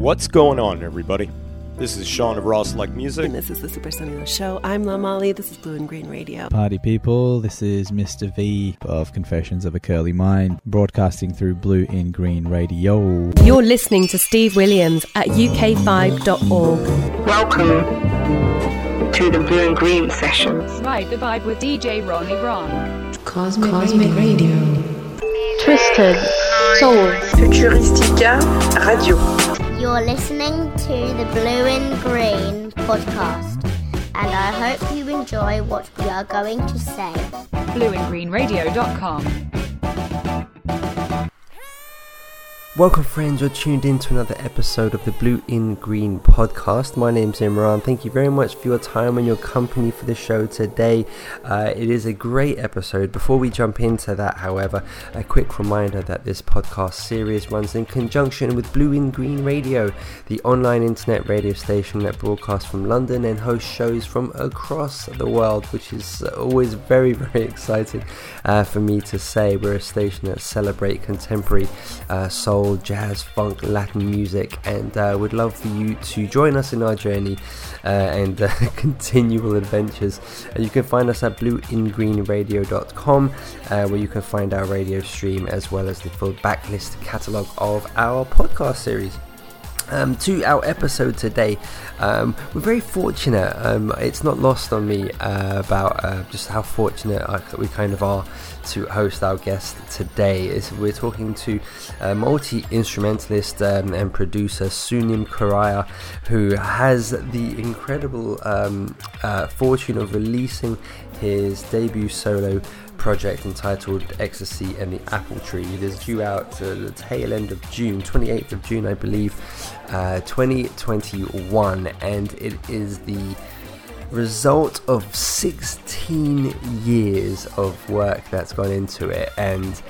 What's going on, everybody? This is Sean of Ross Like Music. And this is the Super Sunny Show. I'm La Molly. This is Blue and Green Radio. Party people, this is Mr. V of Confessions of a Curly Mind, broadcasting through Blue and Green Radio. You're listening to Steve Williams at uk5.org. Welcome to the Blue and Green sessions. Ride the vibe with DJ Ronnie Ron. Cosmic, Cosmic Radio. Twisted Souls. Futuristica Radio. You're listening to the Blue and Green podcast, and I hope you enjoy what we are going to say. BlueinGreenRadio.com. Welcome, friends. You're tuned in to another episode of the Blue in Green podcast. My name's Imran. Thank you very much for your time and your company for the show today. Uh, it is a great episode. Before we jump into that, however, a quick reminder that this podcast series runs in conjunction with Blue in Green Radio, the online internet radio station that broadcasts from London and hosts shows from across the world, which is always very, very exciting uh, for me to say. We're a station that celebrate contemporary uh, soul soul, jazz, funk, Latin music, and uh, would love for you to join us in our journey uh, and uh, continual adventures. And you can find us at blueingreenradio.com, uh, where you can find our radio stream as well as the full backlist catalogue of our podcast series. Um, to our episode today. Um, we're very fortunate. Um, it's not lost on me uh, about uh, just how fortunate I, we kind of are to host our guest today. Is we're talking to multi instrumentalist um, and producer Sunim Karaya, who has the incredible um, uh, fortune of releasing his debut solo project entitled Ecstasy and the Apple Tree. It is due out to the tail end of June, 28th of June, I believe, uh, 2021, and it is the result of 16 years of work that's gone into it, and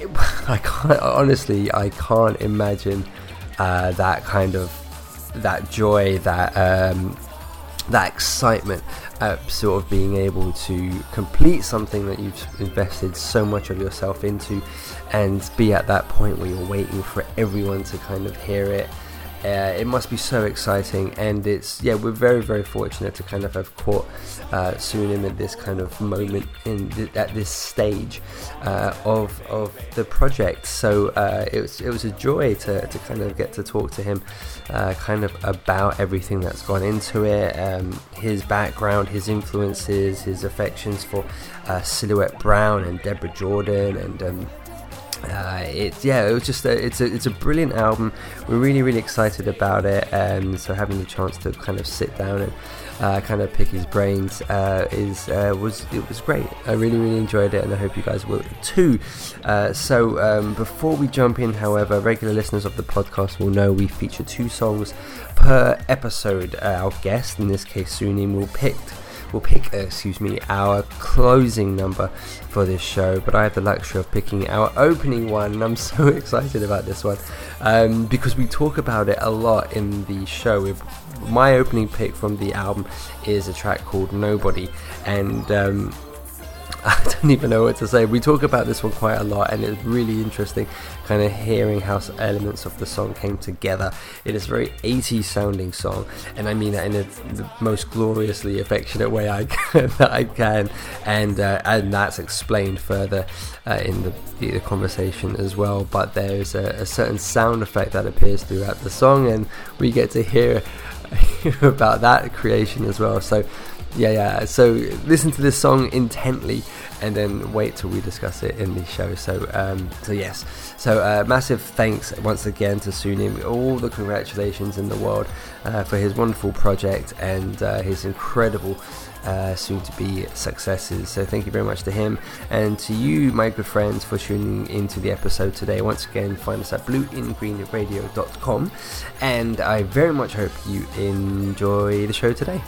I can't honestly, I can't imagine uh, that kind of that joy, that um, that excitement at sort of being able to complete something that you've invested so much of yourself into and be at that point where you're waiting for everyone to kind of hear it uh, it must be so exciting, and it's yeah, we're very very fortunate to kind of have caught uh, Sunim at this kind of moment in th- at this stage uh, of of the project. So uh, it was it was a joy to, to kind of get to talk to him, uh, kind of about everything that's gone into it, um, his background, his influences, his affections for uh, Silhouette Brown and Deborah Jordan, and um, uh, it's yeah, it was just a, it's a it's a brilliant album. We're really really excited about it, and so having the chance to kind of sit down and uh, kind of pick his brains uh, is uh, was it was great. I really really enjoyed it, and I hope you guys will too. Uh, so um, before we jump in, however, regular listeners of the podcast will know we feature two songs per episode. Our guest, in this case Sunim, will pick will pick, uh, excuse me, our closing number for this show. But I have the luxury of picking our opening one, and I'm so excited about this one um, because we talk about it a lot in the show. We've, my opening pick from the album is a track called Nobody, and um, I don't even know what to say. We talk about this one quite a lot, and it's really interesting kind of hearing how elements of the song came together. It is a very 80s sounding song, and I mean that in a, the most gloriously affectionate way I can, that I can, and uh, and that's explained further uh, in the, the, conversation as well. But there's a, a certain sound effect that appears throughout the song, and we get to hear about that creation as well. So yeah, yeah. So listen to this song intently, and then wait till we discuss it in the show. So, um, so yes. So uh, massive thanks once again to Sunim. All the congratulations in the world uh, for his wonderful project and uh, his incredible. Uh, soon to be successes. So, thank you very much to him and to you, my good friends, for tuning into the episode today. Once again, find us at blueingreenradio.com, and I very much hope you enjoy the show today.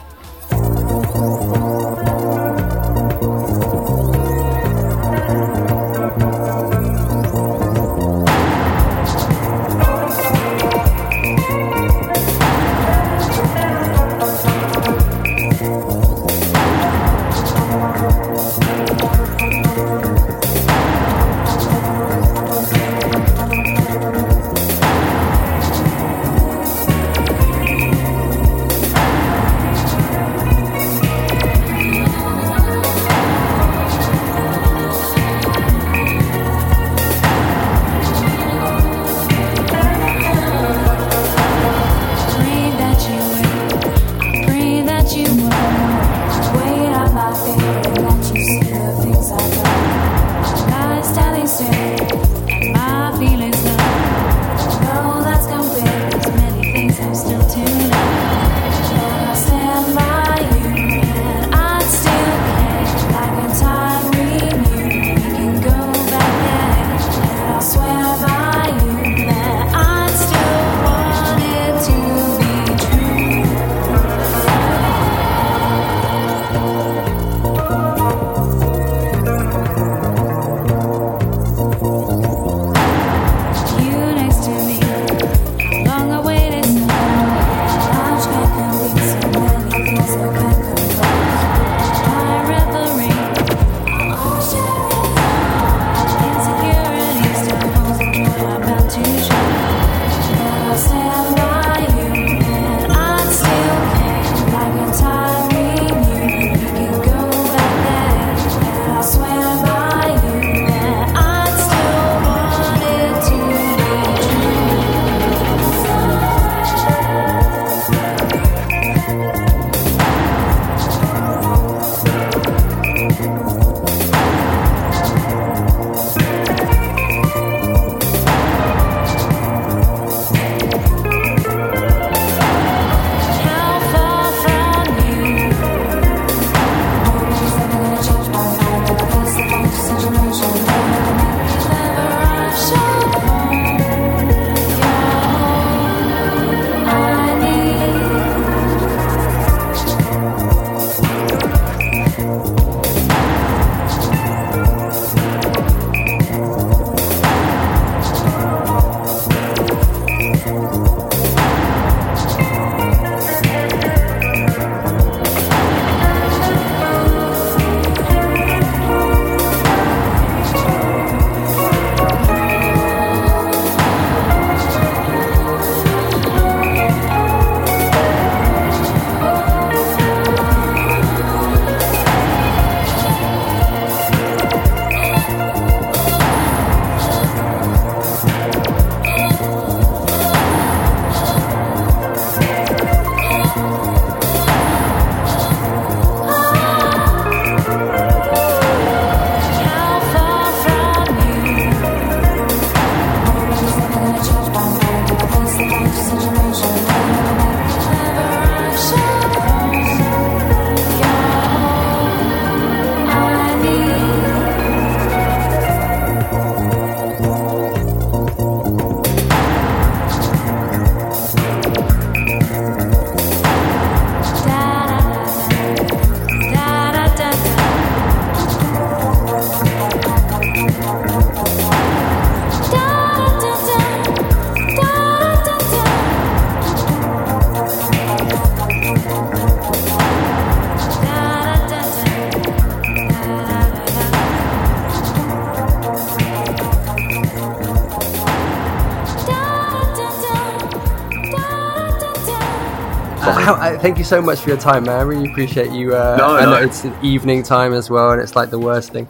How, uh, thank you so much for your time, man. I really appreciate you. Uh, No, I no. know it's evening time as well, and it's like the worst thing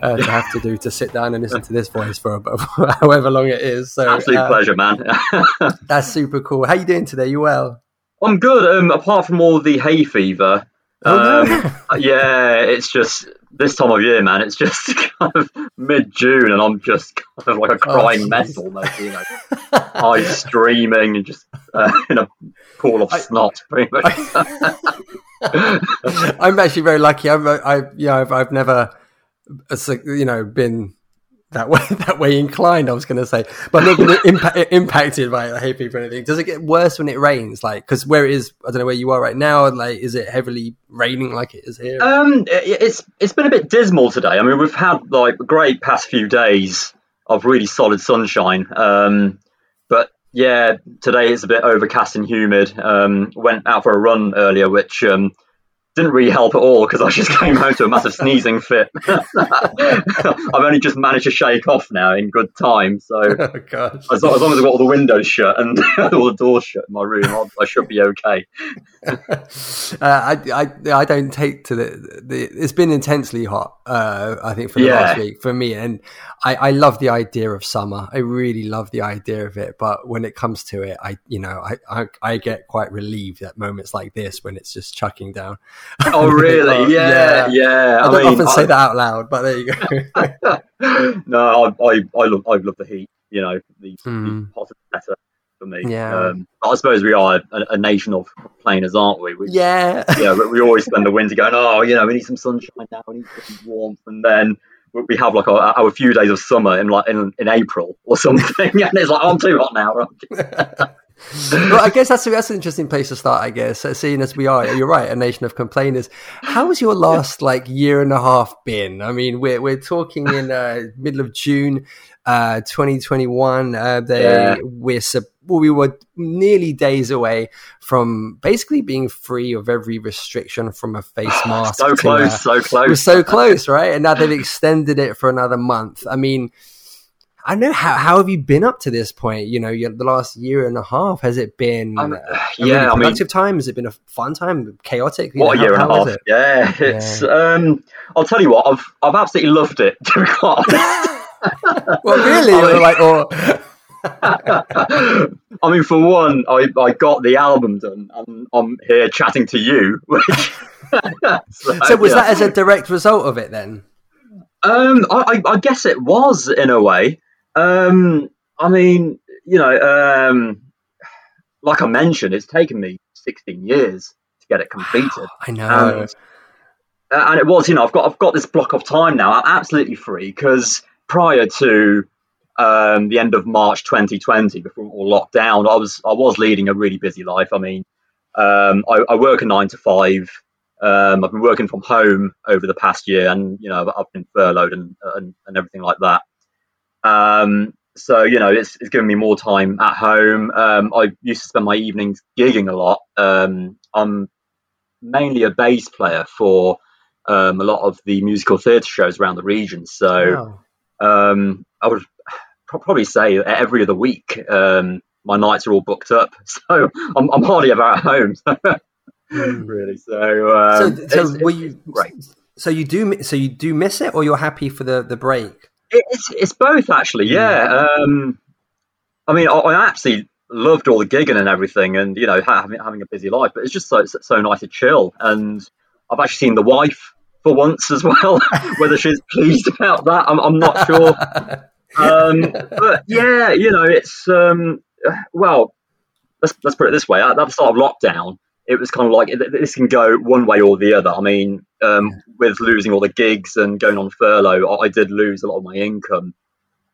uh, to have to do to sit down and listen to this voice for about however long it is. So, Absolute uh, pleasure, man. That's super cool. How you doing today? You well? I'm good. Um, apart from all the hay fever. Oh, no. um, yeah, it's just this time of year, man. It's just kind of mid June, and I'm just kind of like a crying Oh, mess almost. You know, eyes streaming and just uh, in a pool of snot, pretty much. I'm actually very lucky. I've, I, yeah, I've, I've never, uh, you know, been that way that way inclined. I was going to say, but I've not been impa- impacted by hate people or anything. Does it get worse when it rains? Like, because where it is, I don't know where you are right now. Like, is it heavily raining like it is here? Um, it- it's it's been a bit dismal today. I mean, we've had like great past few days of really solid sunshine. Um, but yeah, today it's a bit overcast and humid. Um, went out for a run earlier, which um, didn't really help at all because I just came home to a massive sneezing fit. I've only just managed to shake off now in good time. So oh gosh. as long, as long as I've got all the windows shut and all the doors shut in my room, I'll, I should be okay. uh, I, I I don't take to the, the it's been intensely hot uh I think for the Yeah. last week for me and I, I love the idea of summer I really love the idea of it but when it comes to it I you know I I, I get quite relieved at moments like this when it's just chucking down Oh, really? Yeah, yeah. I, I don't mean, often say that out loud but there you go no, I, I, I love, I love the heat. You know, the, Mm. the hotter the better for me. Yeah. Um, I suppose we are a, a nation of complainers, aren't we? we yeah yeah, but we always spend the winter going, oh, you know, we need some sunshine now, we need some warmth, and then we- we have like our, our few days of summer in like in, in April or something, and it's like, oh, I'm too hot now. Well, I guess that's that's an interesting place to start. I guess uh, seeing as we are, you're right, a nation of complainers. How has your last like year and a half been? I mean, we're we're talking in uh, middle of June, uh, 2021. Uh, they Yeah. we're sub- well, we were nearly days away from basically being free of every restriction from a face mask. so close, so close. we're so close, right? And now they've extended it for another month. I mean, I don't know how how have you been up to this point? You know, the last year and a half has it been Um, a yeah, really I mean- productive time? Has it been a fun time? Chaotic? You What a year how- and a half! it? Yeah, it's. Um, I'll tell you what, I've I've absolutely loved it. To be honest. Well, really? I mean- like, or I mean, for one, I, I got the album done, and I'm here chatting to you. Which, so, so was yeah. that as a direct result of it then? Um, I I guess it was in a way. Um, I mean, you know, um, like I mentioned, it's taken me 16 years to get it completed. I know. and, uh, and it was, you know, I've got I've got this block of time now. I'm absolutely free because prior to um, the end of March 2020, before all locked down, I was I was leading a really busy life. I mean, um, I, I work a nine to five. Um, I've been working from home over the past year, and you know, I've, I've been furloughed and, and and everything like that. Um, so you know, it's it's given me more time at home. Um, I used to spend my evenings gigging a lot. Um, I'm mainly a bass player for um, a lot of the musical theatre shows around the region. So Wow. um, I would probably say every other week um, my nights are all booked up. So I'm, I'm hardly ever at home. really. So, so, so it's- were it's you? great. So you do? So you do miss it, or you're happy for the the break? It- It's it's both actually. Yeah. Um, I mean, I, I absolutely loved all the gigging and everything, and you know, having having a busy life. But it's just so so nice to chill. And I've actually seen the wife for once as well. Whether she's pleased about that, I'm, I'm not sure. um, but yeah, you know, it's um, well, let's let's put it this way: at the start of lockdown, it was kind of like this can go one way or the other. I mean, um, with losing all the gigs and going on furlough, I, did lose a lot of my income,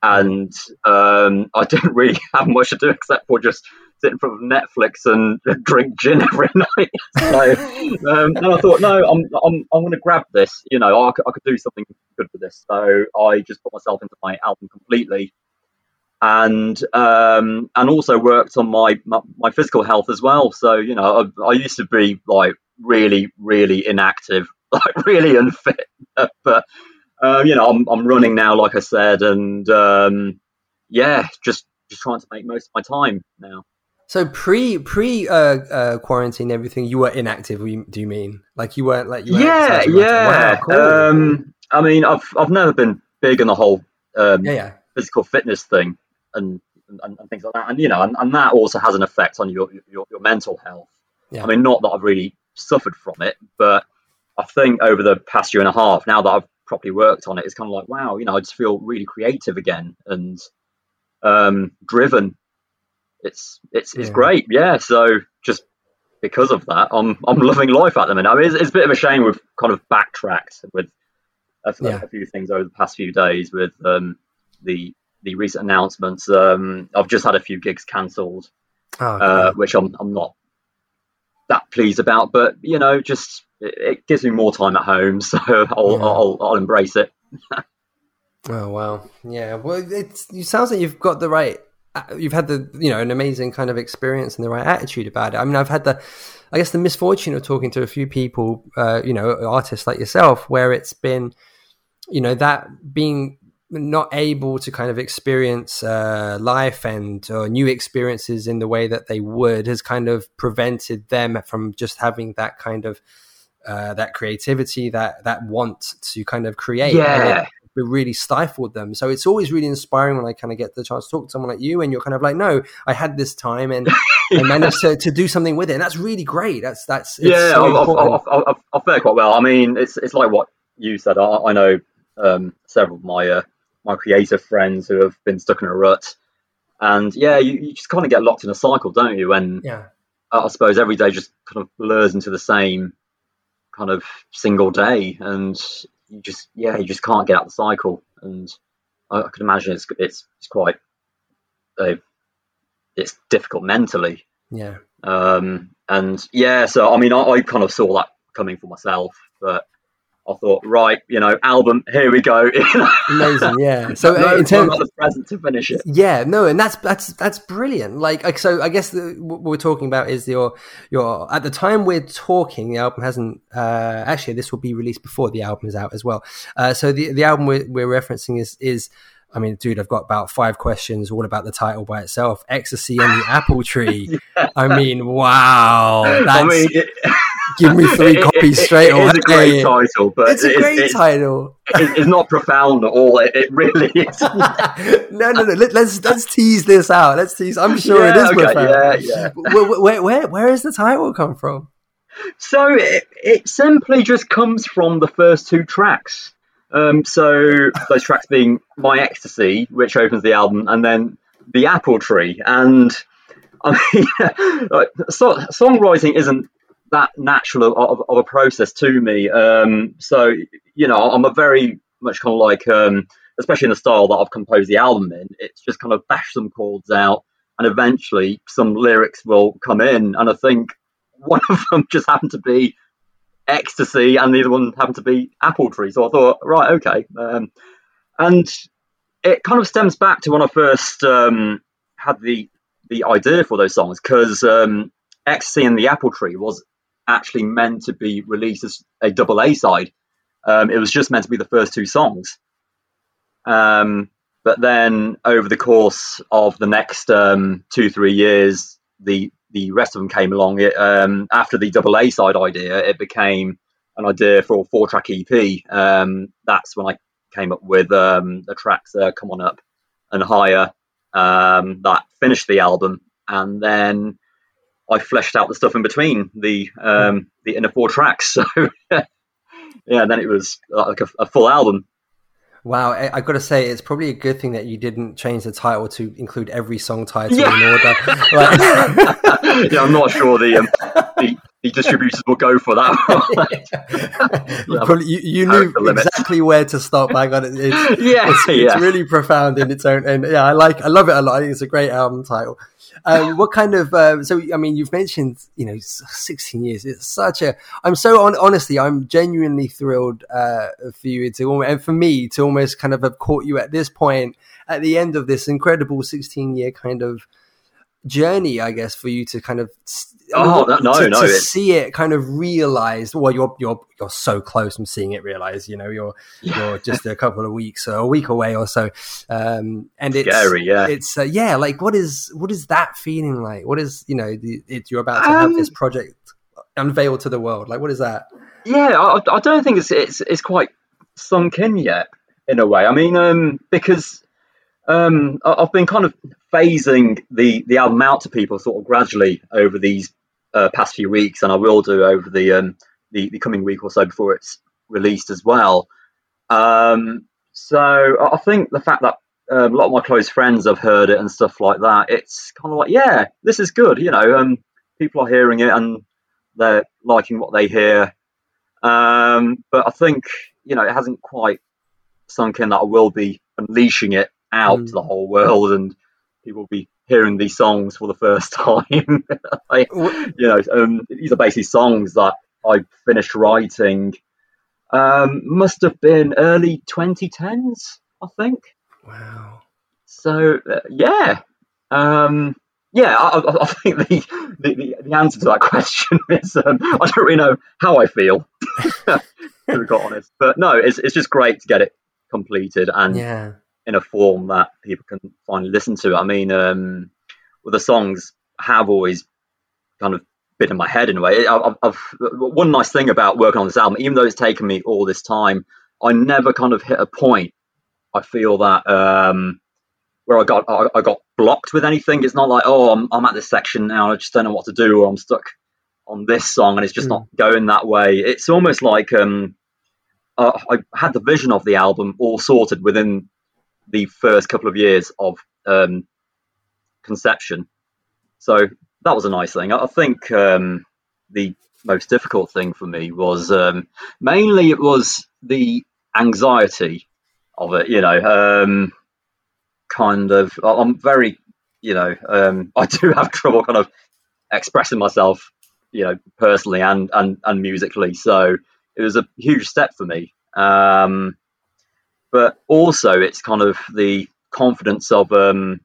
and um, I didn't really have much to do except for just sit in front of Netflix and drink gin every night. so, um, and I thought, no, I'm I'm I'm going to grab this. You know, I could, I could do something good with this. So I just put myself into my album completely and um, and also worked on my, my, my physical health as well. So you know, I, I, used to be like really really inactive, like really unfit, but um, you know, I'm I'm running now, like I said, and um, yeah, just just trying to make most of my time now. So pre pre uh, uh, quarantine, everything you were inactive. Do you mean like you weren't like you weren't yeah yeah? Wow, cool. um, I mean, I've I've never been big on the whole um, yeah, yeah. physical fitness thing and, and, and, things like that. And you know, and, and that also has an effect on your your, your mental health. Yeah. I mean, not that I've really suffered from it, but I think over the past year and a half, now that I've properly worked on it, it's kind of like, wow, you know, I just feel really creative again and um, driven. It's it's it's great, yeah. So just because of that, I'm I'm loving life at the minute. I mean, it's, it's a bit of a shame we've kind of backtracked with a, yeah. a few things over the past few days with um, the the recent announcements. Um, I've just had a few gigs cancelled, oh, okay. uh, which I'm I'm not that pleased about. But you know, just it, it gives me more time at home, so I'll yeah. I'll, I'll, embrace it. oh wow, yeah. Well, it's it sounds like you've got the right. Uh, you've had the you know an amazing kind of experience and the right attitude about it. I mean, I've had the, I guess the misfortune of talking to a few people, uh, you know, artists like yourself, where it's been, you know, that being not able to kind of experience uh, life and uh, new experiences in the way that they would has kind of prevented them from just having that kind of uh, that creativity, that that want to kind of create. Yeah. It, it really stifled them. So it's always really inspiring when I kind of get the chance to talk to someone like you, and you're kind of like, "No, I had this time and yeah. and managed to, to do something with it." And that's really great. That's that's yeah. So I've, I've, I've, I've, fared quite well. I mean, it's it's like what you said. I, I know um, several of my uh, my creative friends who have been stuck in a rut. And yeah, you, you just kind of get locked in a cycle, don't you? And yeah. I suppose every day just kind of blurs into the same kind of single day, and you just yeah, you just can't get out the cycle. And I, I can imagine it's it's it's quite uh, it's difficult mentally. Yeah. Um. And yeah, so I mean, I, I kind of saw that coming for myself, but I thought, right, you know, album, here we go. Amazing, yeah. So no, uh, in terms of the present to finish it, yeah, no, and that's that's that's brilliant. Like, like so, I guess the, what we're talking about is your your at the time we're talking, the album hasn't uh, actually. This will be released before the album is out as well. Uh, so the the album we're, we're referencing is is. I mean, dude, I've got about five questions all about the title by itself. Ecstasy and the Apple Tree. yeah. I mean, wow. That's, I mean, it, Give me three copies straight away. It's a great title, but it's a great title. It's not profound at all. It, really is. no, no, no. Let, us let's, let's tease this out. Let's tease. I'm sure yeah, it is okay, profound. Yeah, yeah. Where, where, where, where does the title come from? So it, it simply just comes from the first two tracks. Um, so those tracks being "My Ecstasy," which opens the album, and then "The Apple Tree." And I mean, so, songwriting isn't that natural of, of, a process to me. Um, so you know, I'm a very much kind of like, um, especially in the style that I've composed the album in. It's just kind of bash some chords out, and eventually some lyrics will come in. And I think one of them just happened to be ecstasy, and the other one happened to be apple tree. So I thought, right, okay, um, and it kind of stems back to when I first um, had the the idea for those songs because um, ecstasy and the apple tree was actually meant to be released as a double A side. Um, it was just meant to be the first two songs. Um, but then over the course of the next um, two three years, the the rest of them came along. It, um, after the double A side idea, it became an idea for a four track EP. Um, that's when I came up with um, the tracks uh, "Come On Up" and "Higher." that finished the album, and then I fleshed out the stuff in between the um, the inner four tracks. So yeah, then it was like a, a, full album. Wow, I, I got to say, it's probably a good thing that you didn't change the title to include every song title Yeah. in order. Like- yeah, I'm not sure the, um, the the distributors will go for that. you, probably, you, you knew exactly where to stop. I got it. It's, Yeah, it's, it's really profound in its own. And yeah, I like, I love it a lot. I think it's a great album title. Um, what kind of? Uh, so, I mean, you've mentioned, you know, 16 years. It's such a. I'm so on. Honestly, I'm genuinely thrilled uh, for you to, and for me to almost kind of have caught you at this point at the end of this incredible 16 year kind of journey, I guess, for you to kind of Oh, no, no, to, no, to see it kind of realized. Well, you're you're you're so close from seeing it realized. You know, you're you're just a couple of weeks, or a week away or so, um, and it's Scary, yeah. It's uh, yeah, like what is what is that feeling like? What is you know, the, it, you're about to have Um, this project unveiled to the world. Like, what is that? Yeah, I, I don't think it's, it's it's quite sunk in yet. In a way, I mean, um, because um, I've been kind of phasing the the album out to people sort of gradually over these uh, past few weeks, and I will do over the um, the, the coming week or so before it's released as well. Um, so I think the fact that um, a lot of my close friends have heard it and stuff like that, it's kind of like, yeah, this is good. You know, um, people are hearing it and they're liking what they hear. Um, but I think you know it hasn't quite sunk in that I will be unleashing it out Mm. to the whole world, and people will be hearing these songs for the first time. I, you know, um, these are basically songs that I finished writing. Um, must have been early 2010s, I think. Wow. So uh, yeah, um, yeah. I, I, I think the, the, the, the answer to that question is um, I don't really know how I feel, to be quite honest. But no, it's it's just great to get it completed and Yeah. In a form that people can finally listen to. I mean, um, well, the songs have always kind of been in my head in a way. I- I've, I've, one nice thing about working on this album, even though it's taken me all this time, I never kind of hit a point. I feel that um, where I got I, I got blocked with anything. It's not like oh I'm, I'm at this section now. I just don't know what to do, or I'm stuck on this song and it's just Mm. not going that way. It's almost like um, uh, I had the vision of the album all sorted within the first couple of years of um, conception. So that was a nice thing. I think um, the most difficult thing for me was um, mainly it was the anxiety of it. You know, um, kind of. I'm very, you know, um, I do have trouble kind of expressing myself, you know, personally and and and musically. So it was a huge step for me. Um, but also, it's kind of the confidence of um,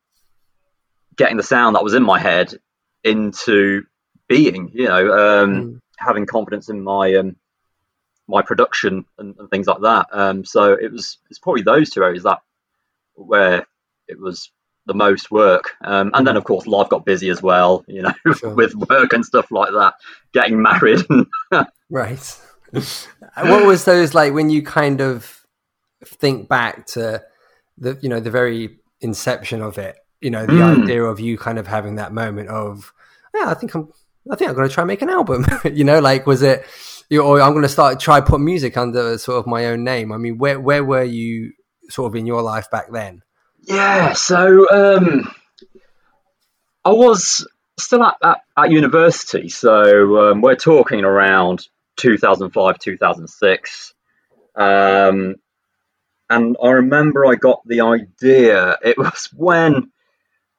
getting the sound that was in my head into being. You know, um, having confidence in my um, my production and, and things like that. Um, so it was it's probably those two areas that where it was the most work. Um, and then of course life got busy as well. You know, with work and stuff like that. Getting married. Right. what was those like when you kind of think back to the you know the very inception of it? You know, the Mm. idea of you kind of having that moment of, yeah, I think I'm, I think I'm going to try and make an album. you know, like was it, you or I'm going to start try put music under sort of my own name. I mean, where where were you sort of in your life back then? Yeah, so um, I was still at, at, at university, so um, we're talking around 2005, 2006. Um, and I remember I got the idea. It was when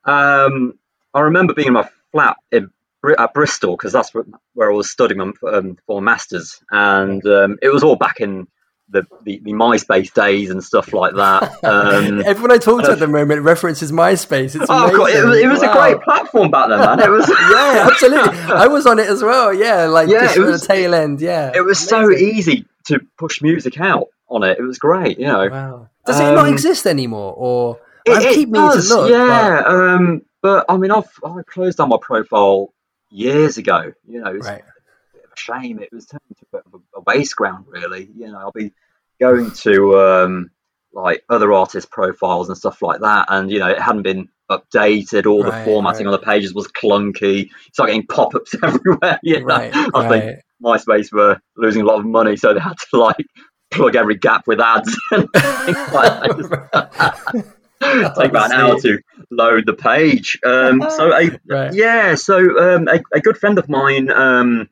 um, I remember being in my flat in, at Bristol because that's where, I was studying um, for my masters, and um, it was all back in the, the, the MySpace days and stuff like that. Um, Everyone I talk to at the moment references MySpace. It's Oh, God, it was, it was a great platform back then, man. It was yeah, absolutely. I was on it as well. Yeah, like Yeah, just it was- the tail end. Yeah, it was so easy to push music out on it. It was great, you know. Wow. Does it not Um, exist anymore, or It, I keep meaning does, to look? yeah. Um, but I mean, I've I closed down my profile years ago. You know, it's Right. a bit of a shame. It was turned into a bit of a, a waste ground, really. You know, I'll be going to um, like other artist profiles and stuff like that, and you know, it hadn't been updated. All Right, the formatting right. on the pages was clunky. It's like getting pop-ups everywhere. You know? Right, I think. MySpace were losing a lot of money, so they had to like plug every gap with ads and things like that. take about an hour to load the page. Um, so a, Right. yeah, so um, a, a good friend of mine, um,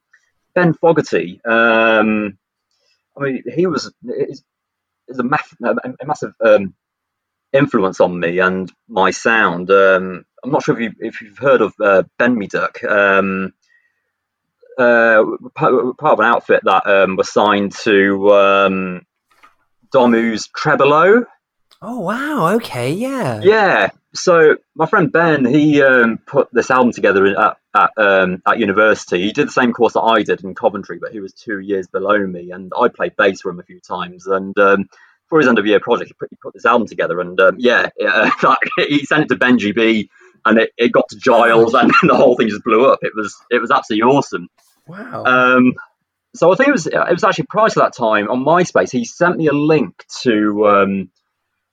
Ben Fogarty. Um, I mean, he was is, is a, math, a, a massive um, influence on me and my sound. Um, I'm not sure if you if you've heard of uh, Ben Me Duck. Um, uh, part, of an outfit that um, was signed to um, Domu's Trebolo. Oh wow. Okay. Yeah. Yeah. So my friend Ben, he um, put this album together at at, um, at university. He did the same course that I did in Coventry, but he was two years below me, and I played bass for him a few times. And um, for his end of year project, he put, he put this album together, and um, yeah, he sent it to Benji B, and it, it got to Giles, and the whole thing just blew up. It was it was absolutely awesome. Wow. Um, so I think it was it was actually prior to that time on MySpace. He sent me a link to um,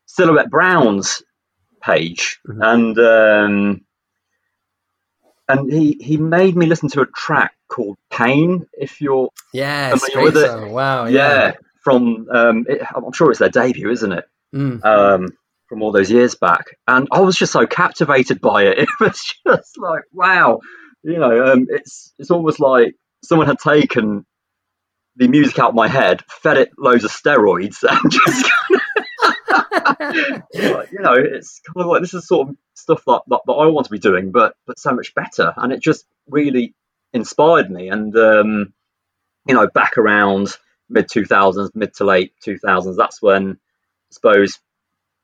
Silhouette Brown's page, and um, and he he made me listen to a track called Pain. If you're yeah. familiar with it. Wow. yeah, from um, it, I'm sure it's their debut, isn't it? Mm. um, from all those years back, and I was just so captivated by it. It was just like, wow, you know, um, it's it's almost like someone had taken the music out of my head, fed it loads of steroids, and just, you know, it's kind of like this is sort of stuff that, that, that I want to be doing, but but so much better, and it just really inspired me. And um, you know, back around mid two thousands, mid to late two thousands, that's when I suppose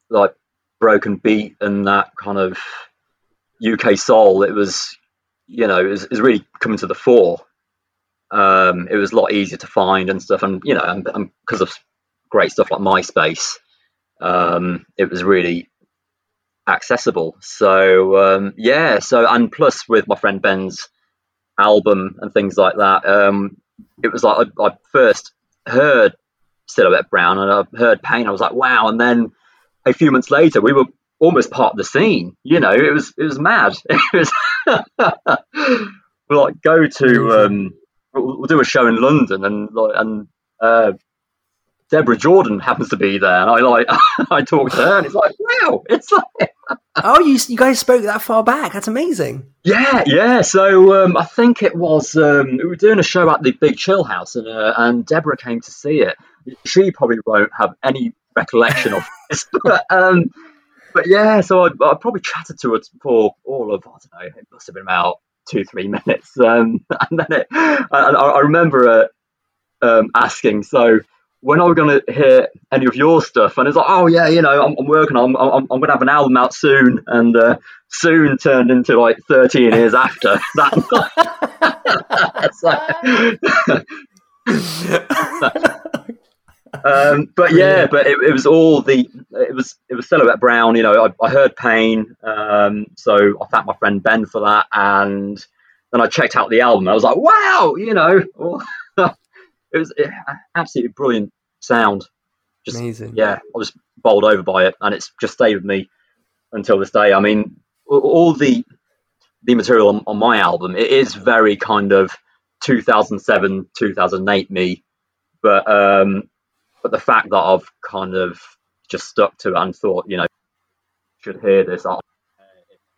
like broken beat and that kind of UK soul, it was, you know, was, really coming to the fore. Um, it was a lot easier to find and stuff, and you know, because of great stuff like MySpace, um, it was really accessible. So um, yeah, so and plus with my friend Ben's album and things like that, um, it was like I, I first heard Silhouette Brown and I heard Pain. I was like, wow, and then a few months later, we were almost part of the scene. You know, it was it was mad. It was like go to um, we'll, we'll do a show in London, and like and uh, Deborah Jordan happens to be there, and I like I talked to her, and it's like wow, it's like Oh, you you guys spoke that far back. That's amazing. yeah, yeah. So um, I think it was um, we were doing a show at the Big Chill House, and uh, and Deborah came to see it. She probably won't have any recollection of this, but um, but yeah. So I, I probably chatted to her for all of I don't know. It must have been about two three minutes, um, and then it, I, I remember uh, um, asking so. When are we going to hear any of your stuff? And it's like, oh yeah, you know, I'm, I'm working on, I'm, I'm, I'm going to have an album out soon, and uh, soon turned into like 13 years after that. So- um, but yeah, but it, it was all the it was it was Silhouette Brown. You know, I, I heard Pain, um, so I thanked my friend Ben for that, and then I checked out the album. I was like, wow, you know, it was absolutely brilliant sound. Just Amazing. yeah, I was bowled over by it, and it's just stayed with me until this day. I mean, all- all the the material on, on my album it is very kind of 2007 2008 me but um but the fact that i've kind of just stuck to it and thought you know should hear this,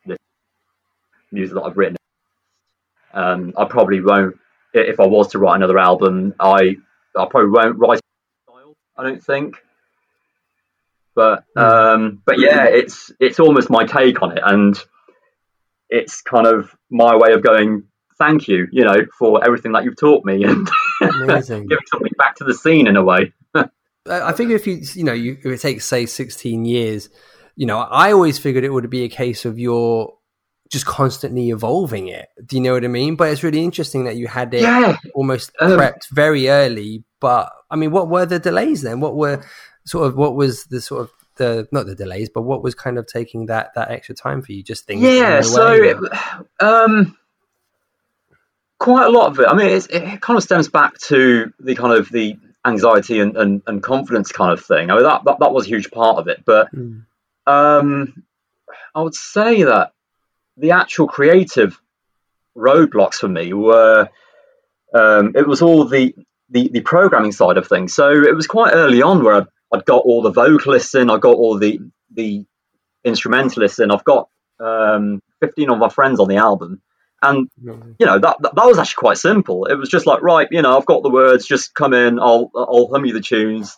this music that i've written. Um i probably won't if i was to write another album i i probably won't write style i don't think. But um but yeah it's it's almost my take on it and it's kind of my way of going thank you you know for everything that you've taught me and giving something back to the scene in a way I think if you you know you if it takes say 16 years, you know, I always figured it would be a case of you're just constantly evolving it. Do you know what I mean? But it's really interesting that you had it Yeah. almost Um, prepped very early. But I mean, what were the delays then? What were sort of what was the sort of the not the delays, but what was kind of taking that that extra time for you? Just things. yeah so it, um quite a lot of it i mean it's, it kind of stems back to the kind of the anxiety and, and, and confidence kind of thing i mean that, that that was a huge part of it but Mm. um i would say that the actual creative roadblocks for me were um it was all the the the programming side of things. So it was quite early on where I'd, I'd got all the vocalists in, I got all the the instrumentalists in. I've got um, 15 of my friends on the album. And you know that, that, that was actually quite simple. It was just like, right, you know, I've got the words. Just come in. I'll I'll hum you the tunes,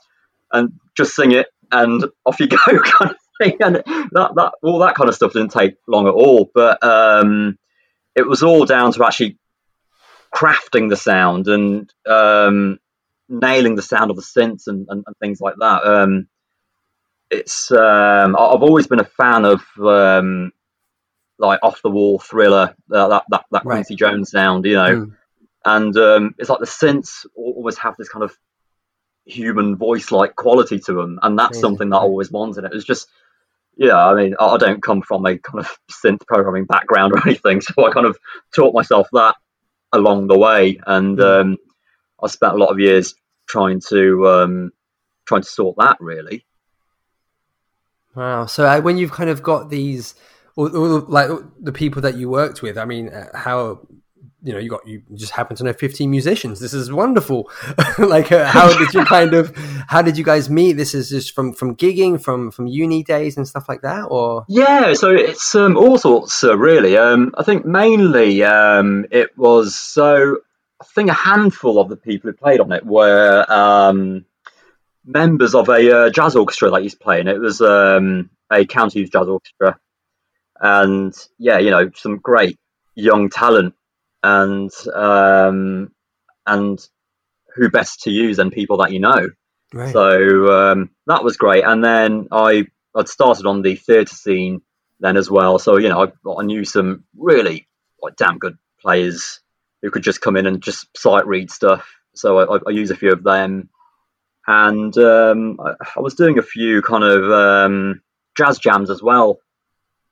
and just sing it, and off you go, kind of thing. And that that all that kind of stuff didn't take long at all. But um, it was all down to actually crafting the sound and um, nailing the sound of the synths and, and, and things like that. Um, it's um, I've always been a fan of um, like off the wall thriller uh, that that that Right. Quincy Jones sound, you know, Mm. and um, it's like the synths al- always have this kind of human voice like quality to them, and that's Amazing. something that I always wanted. It was just yeah, I mean, I I don't come from a kind of synth programming background or anything, so I kind of taught myself that along the way, and Mm. um, I spent a lot of years trying to um, trying to sort that really. Wow. So uh, when you've kind of got these, or, or, like the people that you worked with, I mean, uh, how you know you got you just happen to know 15 musicians. This is wonderful. like, uh, how did you kind of how did you guys meet? This is just from from gigging, from from uni days and stuff like that, or Yeah, so it's um, all sorts, uh, really. Um, I think mainly um, it was so. I think a handful of the people who played on it were um, members of a uh, jazz orchestra that he's playing it was um, a county jazz orchestra. And yeah, you know, some great young talent, and um, and who best to use than people that you know. right? So um, that was great. And then I I'd started on the theatre scene then as well. So you know I, I knew some really like damn good players who could just come in and just sight read stuff. So I, I, I use a few of them. And um, I, I was doing a few kind of um, jazz jams as well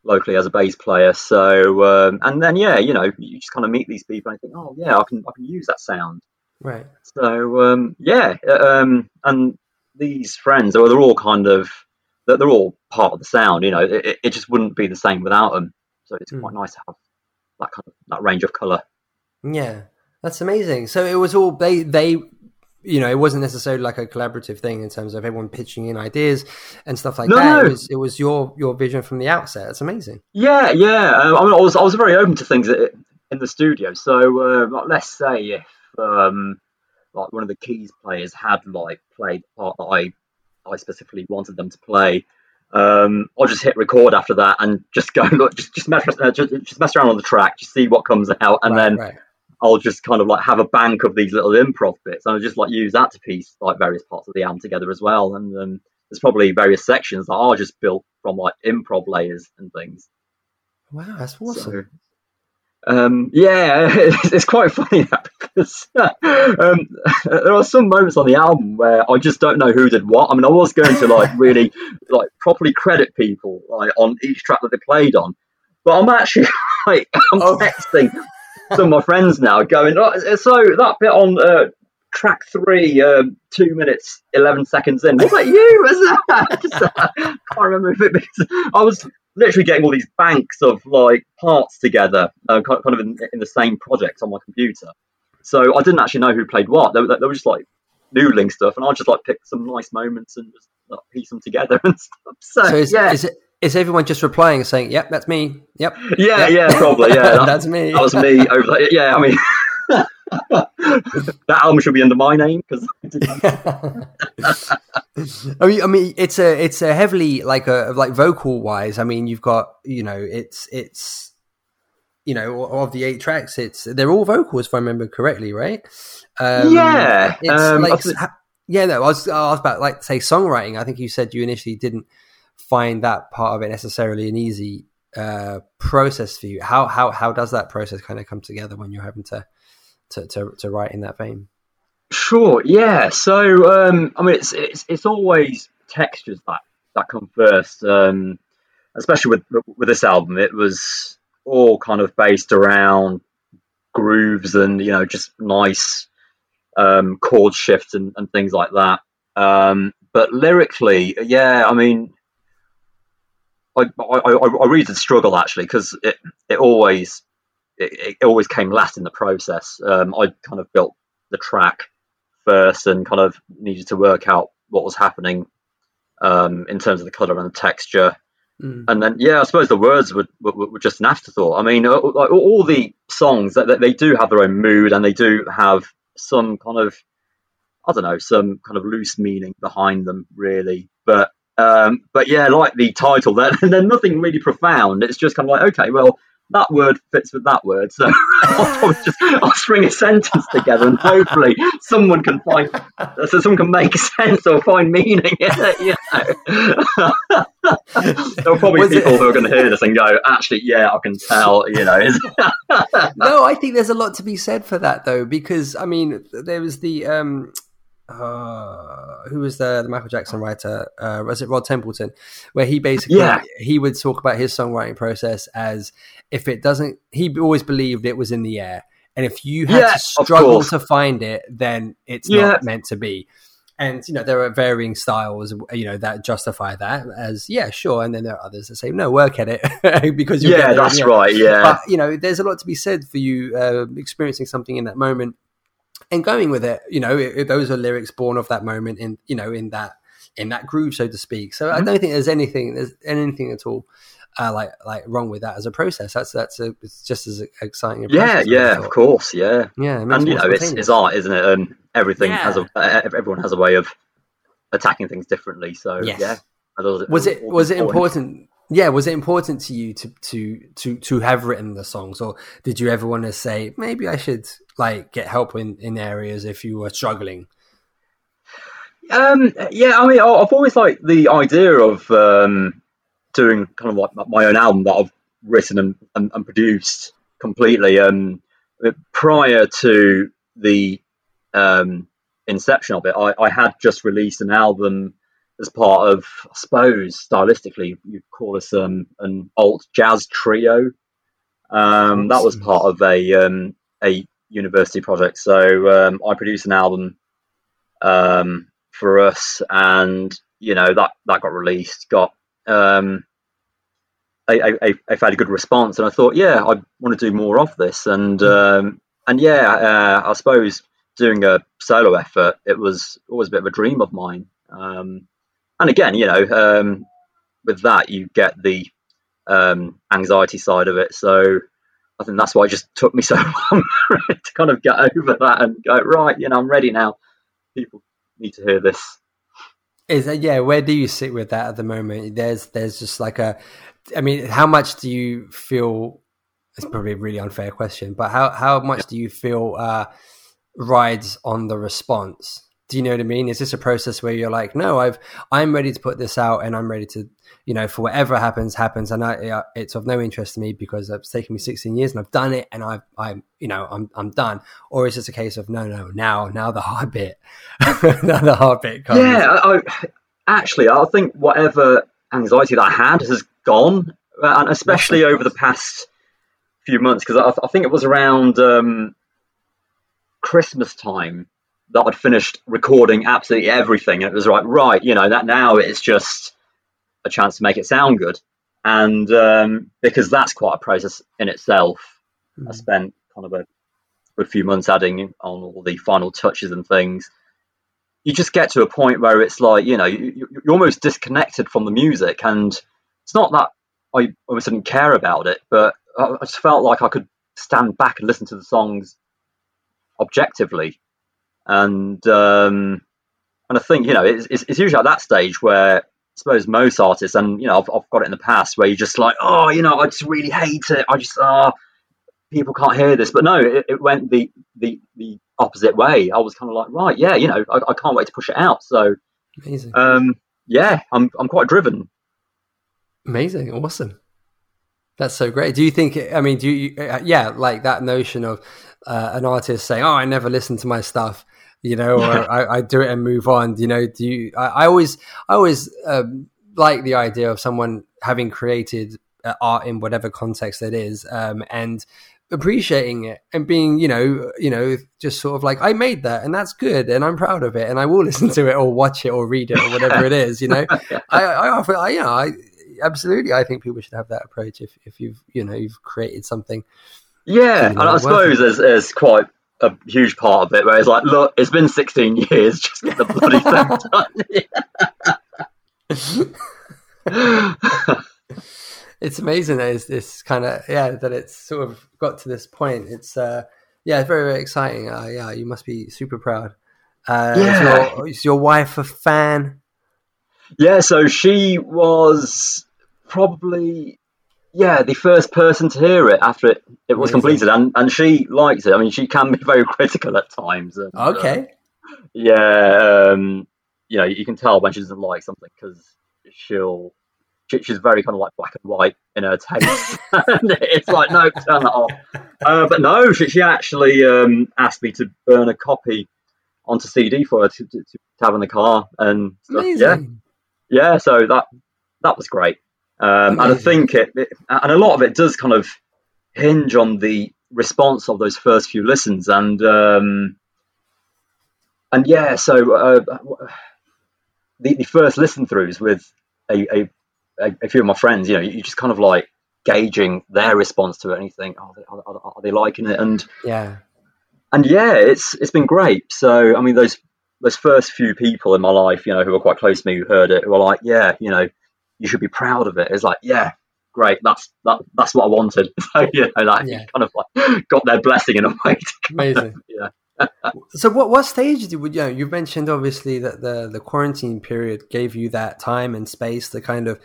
locally as a bass player. So um, and then yeah, you know you just kind of meet these people and think oh yeah I can I can use that sound. right. So um, yeah, uh, um, and these friends, they're they're all kind of they're, they're all part of the sound. You know, it, it- it just wouldn't be the same without them. So it's Mm. quite nice to have that kind of that range of color. Yeah, that's amazing. So it was all they they you know it wasn't necessarily like a collaborative thing in terms of everyone pitching in ideas and stuff like No, that. no. It was it was your your vision from the outset. That's amazing. Yeah, yeah. Um, I, mean, I was I was very open to things in the studio. So uh, like, let's say if um, like one of the keys players had like played the part that I I specifically wanted them to play. Um, I'll just hit record after that and just go look, just just mess, uh, just, just mess around on the track, just see what comes out, and Right, then right. I'll just kind of like have a bank of these little improv bits, and I'll just like use that to piece like various parts of the album together as well. And um, there's probably various sections that are just built from like improv layers and things. Wow, that's awesome. So, um, yeah, it's, it's quite funny that because um, there are some moments on the album where I just don't know who did what. I mean, I was going to like really like properly credit people like on each track that they played on, but I'm actually like I'm Oh. texting some of my friends now, going, oh, so that bit on. Uh, Track three, um, two minutes, eleven seconds in. Was that you? Was that? Just, uh, can't remember if it. because I was literally getting all these banks of like parts together, uh, kind of in, in the same project on my computer. So I didn't actually know who played what. They, were- they were just like noodling stuff, and I just like picked some nice moments and just like, piece them together and stuff. So, So is, yeah, is it is everyone just replying and saying, "Yep, that's me. Yep, yeah, Yep. yeah, probably, yeah. That, that's me." that was me over there. Yeah, I mean, that album should be under my name because I mean, I mean, it's a it's a heavily like a like vocal wise. I mean, you've got you know, it's it's you know, of the eight tracks, it's they're all vocals if I remember correctly, right? Um, Yeah, it's um, like think- yeah. No, I was I was about like say songwriting. I think you said you initially didn't find that part of it necessarily an easy uh, process for you. How how how does that process kind of come together when you're having to to to, to write in that vein? Sure. Yeah. So, um, I mean, it's it's it's always textures that that come first. Um, especially with with this album, it was all kind of based around grooves and you know just nice um, chord shifts and, and things like that. Um, but lyrically, yeah, I mean, I I, I, really did struggle actually because it it always it, it always came last in the process. Um, I kind of built the track first and kind of needed to work out what was happening um, in terms of the color and the texture. Mm. And then, yeah, I suppose the words were, were, were just an afterthought. I mean, uh, like, all the songs that they do have their own mood and they do have some kind of, I don't know, some kind of loose meaning behind them, really. But um, but yeah, like the title, then they're nothing really profound. It's just kind of like, okay, well, that word fits with that word, so I'll probably just I'll string a sentence together, and hopefully someone can find so someone can make sense or find meaning in it. You know, there'll probably Was people it- who are going to hear this and go, actually, yeah, I can tell. You know, no, I think there's a lot to be said for that though, because I mean, there was the um, uh, who was the, the Michael Jackson writer? Uh, was it Rod Temperton? Where he basically Yeah. he would talk about his songwriting process as if it doesn't, he always believed it was in the air, and if you had Yeah, to struggle to find it, then it's Yeah. not meant to be. And you know there are varying styles, you know that justify that as yeah, sure. And then there are others that say no, work at it because you'll yeah, that's the right. Yeah, But you know, there's a lot to be said for you uh, experiencing something in that moment and going with it. You know, it, it- those are lyrics born of that moment in you know in that in that groove, so to speak. So Mm-hmm. I don't think there's anything there's anything at all uh, like like wrong with that as a process. That's that's a, it's just as exciting. A yeah, process, I yeah, of course, yeah. yeah. it and you know, it's, it's art, isn't it? And everything Yeah. has a uh, everyone has a way of attacking things differently. So Yes. yeah, was it was it important. Yeah, was it important to you to to to to have written the songs, or did you ever want to say maybe I should like get help in in areas if you were struggling? Um, yeah, I mean, I've always liked the idea of um, doing kind of like my own album that I've written and, and, and produced completely. Um, prior to the um, inception of it, I, I had just released an album as part of, I suppose, stylistically, you'd call us um, an alt jazz trio. Um, that was part of a um, a university project. So um, I produced an album um, for us, and you know that that got released, got um, a, a, a fairly good response, and I thought, yeah, I want to do more of this, and um, and yeah, uh, I suppose doing a solo effort, it was always a bit of a dream of mine. Um, and again, you know, um, with that you get the um, anxiety side of it, so. I think that's why it just took me so long to kind of get over that and go right. You know, I'm ready now. People need to hear this. Is that, yeah? Where do you sit with that at the moment? There's there's just like a, I mean, how much do you feel? It's probably a really unfair question, but how how much do you feel uh, rides on the response? Do you know what I mean? Is this a process where you're like, no, I've I'm ready to put this out, and I'm ready to, you know, for whatever happens, happens, and I, it's of no interest to me because it's taken me 16 years and I've done it, and I've I'm you know I'm I'm done. Or is this a case of no, no, now now the hard bit, now the hard bit comes. Yeah, I, I, actually, I think whatever anxiety that I had has gone, uh, and especially over the past few months, because I, I think it was around um, Christmas time that I'd finished recording absolutely everything, and it was like, right, you know, that now it's just a chance to make it sound good, and um, because that's quite a process in itself. I spent kind of a good few months adding on all the final touches and things. You just get to a point where it's like you know you, you- you're almost disconnected from the music. And it's not that i almost didn't care about it but I just felt like i could stand back and listen to the songs objectively and um and i think you know it's, it's, it's usually at that stage where i suppose most artists and you know I've, I've got it in the past where you're just like oh you know i just really hate it i just ah people can't hear this but no it, it went the the the opposite way i was kind of like right yeah you know I, I can't wait to push it out so Amazing. um yeah i'm i'm quite driven Amazing, awesome. That's so great. Do you think? I mean, do you? Uh, yeah, like that notion of uh, an artist saying, "Oh, I never listen to my stuff," you know, or I, I do it and move on. You know, do you? I, I always, I always um, like the idea of someone having created uh, art in whatever context it is, um, and appreciating it and being, you know, you know, just sort of like I made that and that's good and I'm proud of it and I will listen to it or watch it or read it or whatever it is. You know, I, I I, you know, I absolutely, I think people should have that approach if, if you've, you know, you've created something. yeah and i suppose there's, there's quite a huge part of it. Where it's like, look, it's been 16 years, just get the bloody thing done. it's amazing that it's this kind of yeah that it's sort of got to this point. It's uh yeah, very very exciting. Uh, yeah, you must be super proud. Uh, yeah. Is your, is your wife a fan? Yeah, so she was probably yeah the first person to hear it after it, it was Amazing. completed, and and she liked it. I mean, she can be very critical at times. And, okay. Uh, yeah, um, you know, you can tell when she doesn't like something because she'll she, she's very kind of like black and white in her taste. it's like, no, turn that off. Uh, but no, she, she actually um, asked me to burn a copy onto CD for her to, to, to have in the car and stuff. Yeah, yeah. So that that was great. Um, and I think it, it, and a lot of it does kind of hinge on the response of those first few listens, and um, and yeah, so uh, the, the first listen throughs with a, a, a, few of my friends, you know, you just kind of like gauging their response to it, and you think, oh, are, are, are they liking it? And yeah, and yeah, it's it's been great. So I mean, those those first few people in my life, you know, who were quite close to me, who heard it, who were like, yeah, you know, you should be proud of it. It's like, yeah, great, that's that that's what I wanted. so you know, like yeah. kind of like got their blessing in a way. Amazing, yeah. so what what stage did you, you know you mentioned obviously that the the quarantine period gave you that time and space to kind of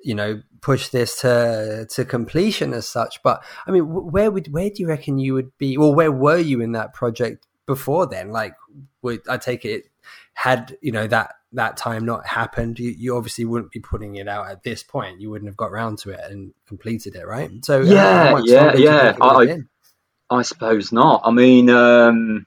you know push this to to completion as such but i mean where would where do you reckon you would be or where were you in that project before then like would i take it had you know that that time not happened you, you obviously wouldn't be putting it out at this point. You wouldn't have got around to it and completed it right? So yeah yeah yeah. I, I suppose not. I mean um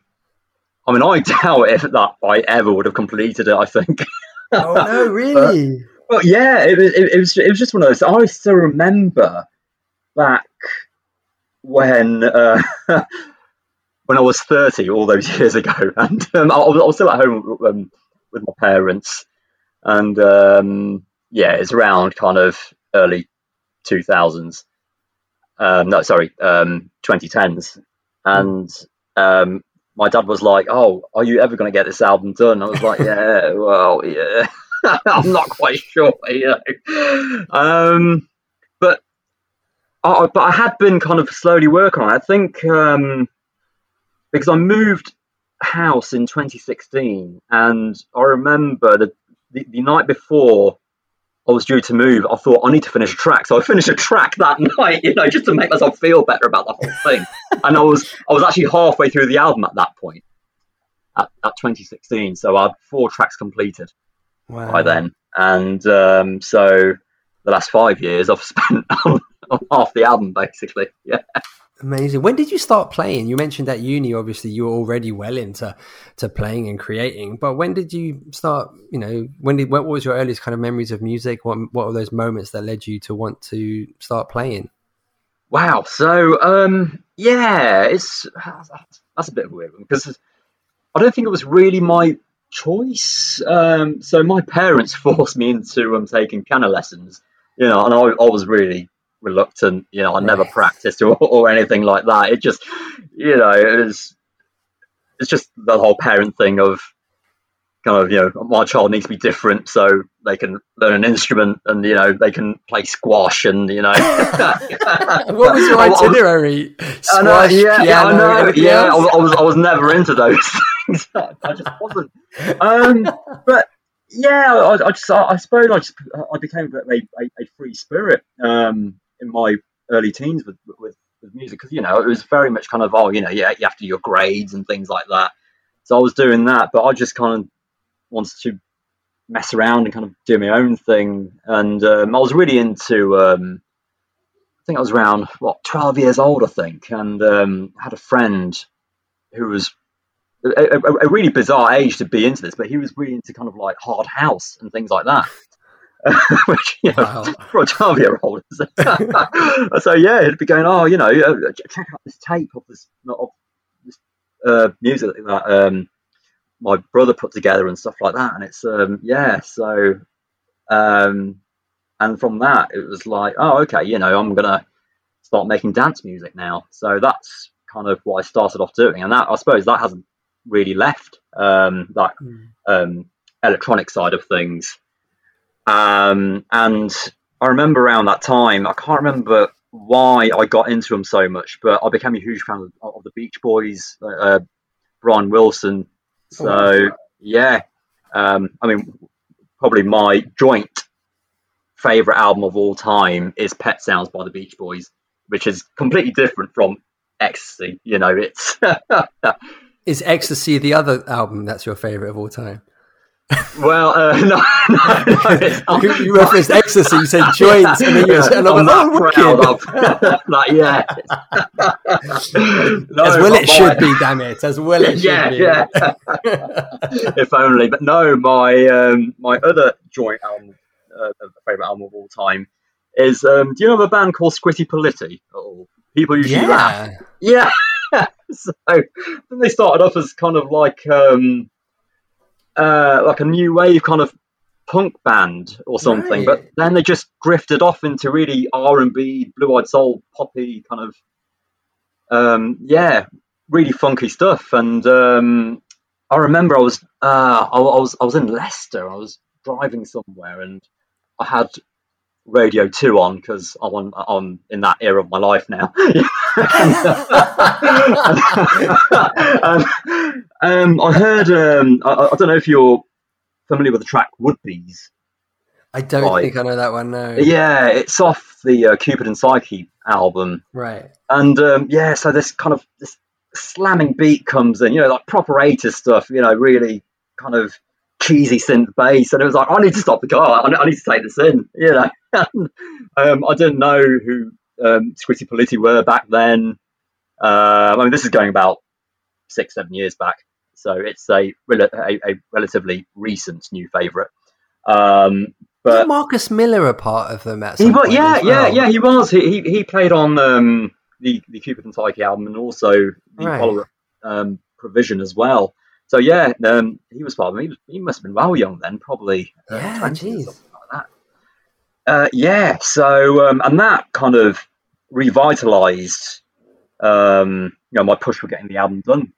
i mean i doubt if that i ever would have completed it i think. Oh no really? well, yeah, it was, it, it, was, it was just one of those. I still remember back when uh, when I was 30, all those years ago, and um, I, was, I, was, still at home um, with my parents, and um, yeah, it's around kind of early 2000s. Um, no, sorry, 2010s, um, and um, my dad was like, "Oh, are you ever going to get this album done?" I was like, "Yeah, well, yeah." I'm not quite sure, you know. Um, but I, but I had been kind of slowly working on it. I think um, because I moved house in 2016, and I remember the, the, the night before I was due to move, I thought I need to finish a track, so I finished a track that night, you know, just to make myself feel better about the whole thing. and I was I was actually halfway through the album at that point, at, at 2016. So I had four tracks completed wow. by then. And um, so the last five years I've spent on, on half the album basically. Yeah. Amazing. When did you start playing? You mentioned at uni, obviously, you were already well into to playing and creating. But when did you start? You know, when did what was your earliest kind of memories of music? What what were those moments that led you to want to start playing? Wow. So um, yeah, it's that's a bit of a weird one because I don't think it was really my choice. Um, so my parents forced me into um, taking piano lessons, you know, and I, I was really reluctant. You know, I never practiced or, or anything like that. It just, you know, it was, it's just the whole parent thing of kind of, you know, my child needs to be different so they can learn an instrument and, you know, they can play squash and, you know. what was your itinerary? Squash, know, yeah, piano, know, yeah, I, I, was, I was never into those things. I just wasn't. Um, but yeah, I, I just, I, I, suppose I just, I became a, a, a free spirit um, in my early teens with, with, with music because, you know, it was very much kind of, oh, you know, yeah, you have to do your grades and things like that. So I was doing that, but I just kind of wanted to mess around and kind of do my own thing. And um, I was really into, um, I think I was around, what, 12 years old, I think, and um, had a friend who was a, a, a, really bizarre age to be into this, but he was really into kind of like hard house and things like that. Which, you know, wow. for a 12 year old. so, yeah, he'd be going, oh, you know, uh, check out this tape of this, of this uh, music that um, my brother put together and stuff like that. And it's um, yeah, so um, and from that it was like, oh, okay, you know, I'm gonna start making dance music now. So that's kind of what I started off doing, and that I suppose that hasn't really left um, that um, electronic side of things. Um, and I remember around that time, I can't remember why I got into them so much, but I became a huge fan of, of the Beach Boys, uh, uh, Brian Wilson. So Oh, yeah, um, I mean, probably my joint favorite album of all time is Pet Sounds by the Beach Boys, which is completely different from Ecstasy. You know, it's Is Ecstasy the other album that's your favorite of all time? Well, uh, no, no, no. You, you referenced Ecstasy, you said joints, and then you Yeah, and I I'm not like, proud oh, of that. Yeah, No, as well it should be, damn it. As well it should yeah, be. yeah. if only. But no, my um, my other joint album, uh, favorite album of all time, is. Um, do you know of a band called Scritti Politti? Oh, people usually laugh. Yeah. Yeah. so then they started off as kind of like um, uh, like a new wave kind of punk band or something, but then they just drifted off into really R and B, blue eyed soul, poppy kind of um, yeah, really funky stuff. And um, I remember I was uh, I, I was I was in Leicester. I was driving somewhere and I had Radio Two on because I'm on, I'm in that era of my life now. um, um, I heard. Um, I, I don't know if you're familiar with the track Wood Beez. I don't think I know that one, no. Yeah, it's off the uh, Cupid and Psyche album, Right. and um, yeah, so this kind of this slamming beat comes in, you know, like proper 80s stuff, you know, really kind of cheesy synth bass, and it was like, I need to stop the car, I need, I need to take this in, you know. Um, I didn't know who um, Scritti Politti were back then. Uh, I mean, this is going about six, seven years back, so it's a, a, a relatively recent new favourite. Um, Was but Marcus Miller a part of them at he some was, point yeah, as yeah, well? yeah. He was. He he, he played on um, the the Cupid and Psyche album and also the Right. follow-up um, Provision as well. So yeah, um, he was part of them. He, must have been well young then, probably. uh, Yeah, jeez. like that. Uh, yeah. So um, and that kind of revitalized, um, you know, my push for getting the album done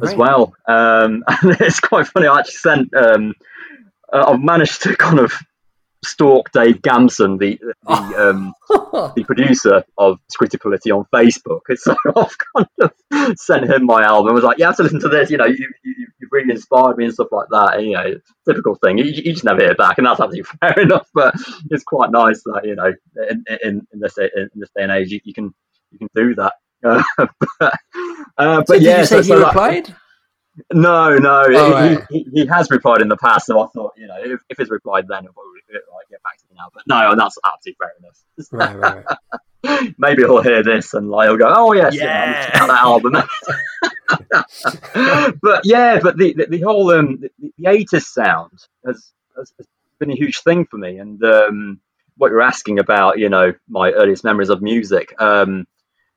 as well. Um, and it's quite funny. I actually sent. Um, uh, I've managed to kind of stalk Dave Gamson, the the um, the producer of Scritti Politti on Facebook. And so I've kind of sent him my album. I was like, you have to listen to this. You know, you, you, you've really inspired me and stuff like that. And, you know, typical thing. You, you just never hear back, and that's absolutely fair enough. But it's quite nice that you know, in, in, in this in this day and age, you, you can you can do that. Uh, but uh, but So did yeah, you say so, he so replied? no, no, Oh, he, right. he, he has replied in the past, so I thought, you know, if, if he's replied then, he'll probably like, get back to me now. But no, that's absolutely fair enough. Right, right, right. Maybe he'll hear this and like he'll go, "Oh yes, yeah, Yeah. that album." but yeah, but the the, the whole um the, the 80s sound has, has has been a huge thing for me. And um, what you're asking about, you know, my earliest memories of music. Um,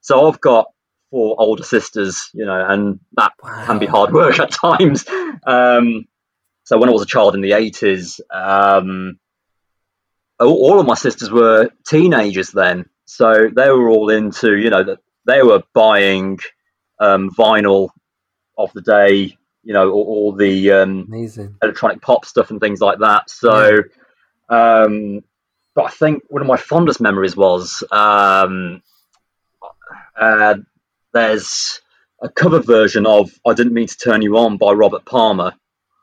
so I've got four older sisters, you know, and that can be hard work at times. Um, so when I was a child in the 80s, um, all, of my sisters were teenagers then, so they were all into, you know, that they were buying um, vinyl of the day, you know, all, all the um, electronic pop stuff and things like that. So, um, but I think one of my fondest memories was um, uh, there's a cover version of "I Didn't Mean to Turn You On" by Robert Palmer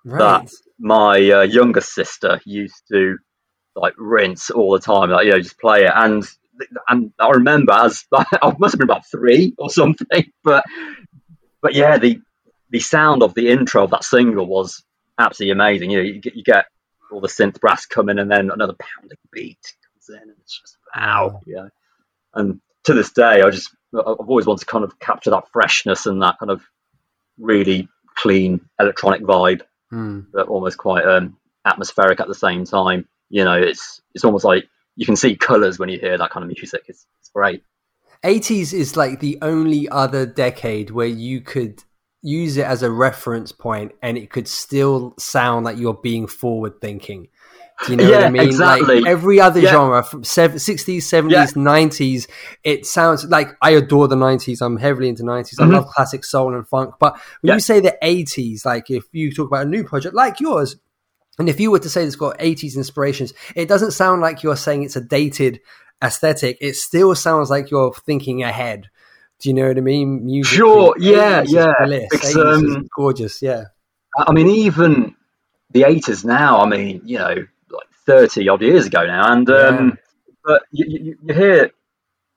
Right. my uh, younger sister used to like rinse all the time, like you know, just play it. And and I remember as I must have been about three or something, but but yeah, the the sound of the intro of that single was absolutely amazing. You know, you get you get all the synth brass coming, and then another pounding beat comes in, and it's just wow, yeah. And to this day, I just I've always wanted to kind of capture that freshness and that kind of really clean electronic vibe Hmm. but almost quite um, atmospheric at the same time. You know, it's it's almost like you can see colours when you hear that kind of music. It's, it's great. 80s is like the only other decade where you could use it as a reference point and it could still sound like you're being forward thinking Do you know yeah, what I mean? Exactly. Like every other Yeah. genre from 60s, 70s, Yeah. 90s, it sounds like I adore the 90s. I'm heavily into 90s. I Mhm. love classic soul and funk. But when you say the 80s, like if you talk about a new project like yours, and if you were to say it's got 80s inspirations, it doesn't sound like you're saying it's a dated aesthetic. It still sounds like you're thinking ahead. Do you know what I mean? Music. Sure, yeah, 80s yeah. It's, 80s is um, gorgeous. Yeah. I mean, even the 80s now, I mean, you know, like 30 odd years ago now. And, um, but you, you, you hear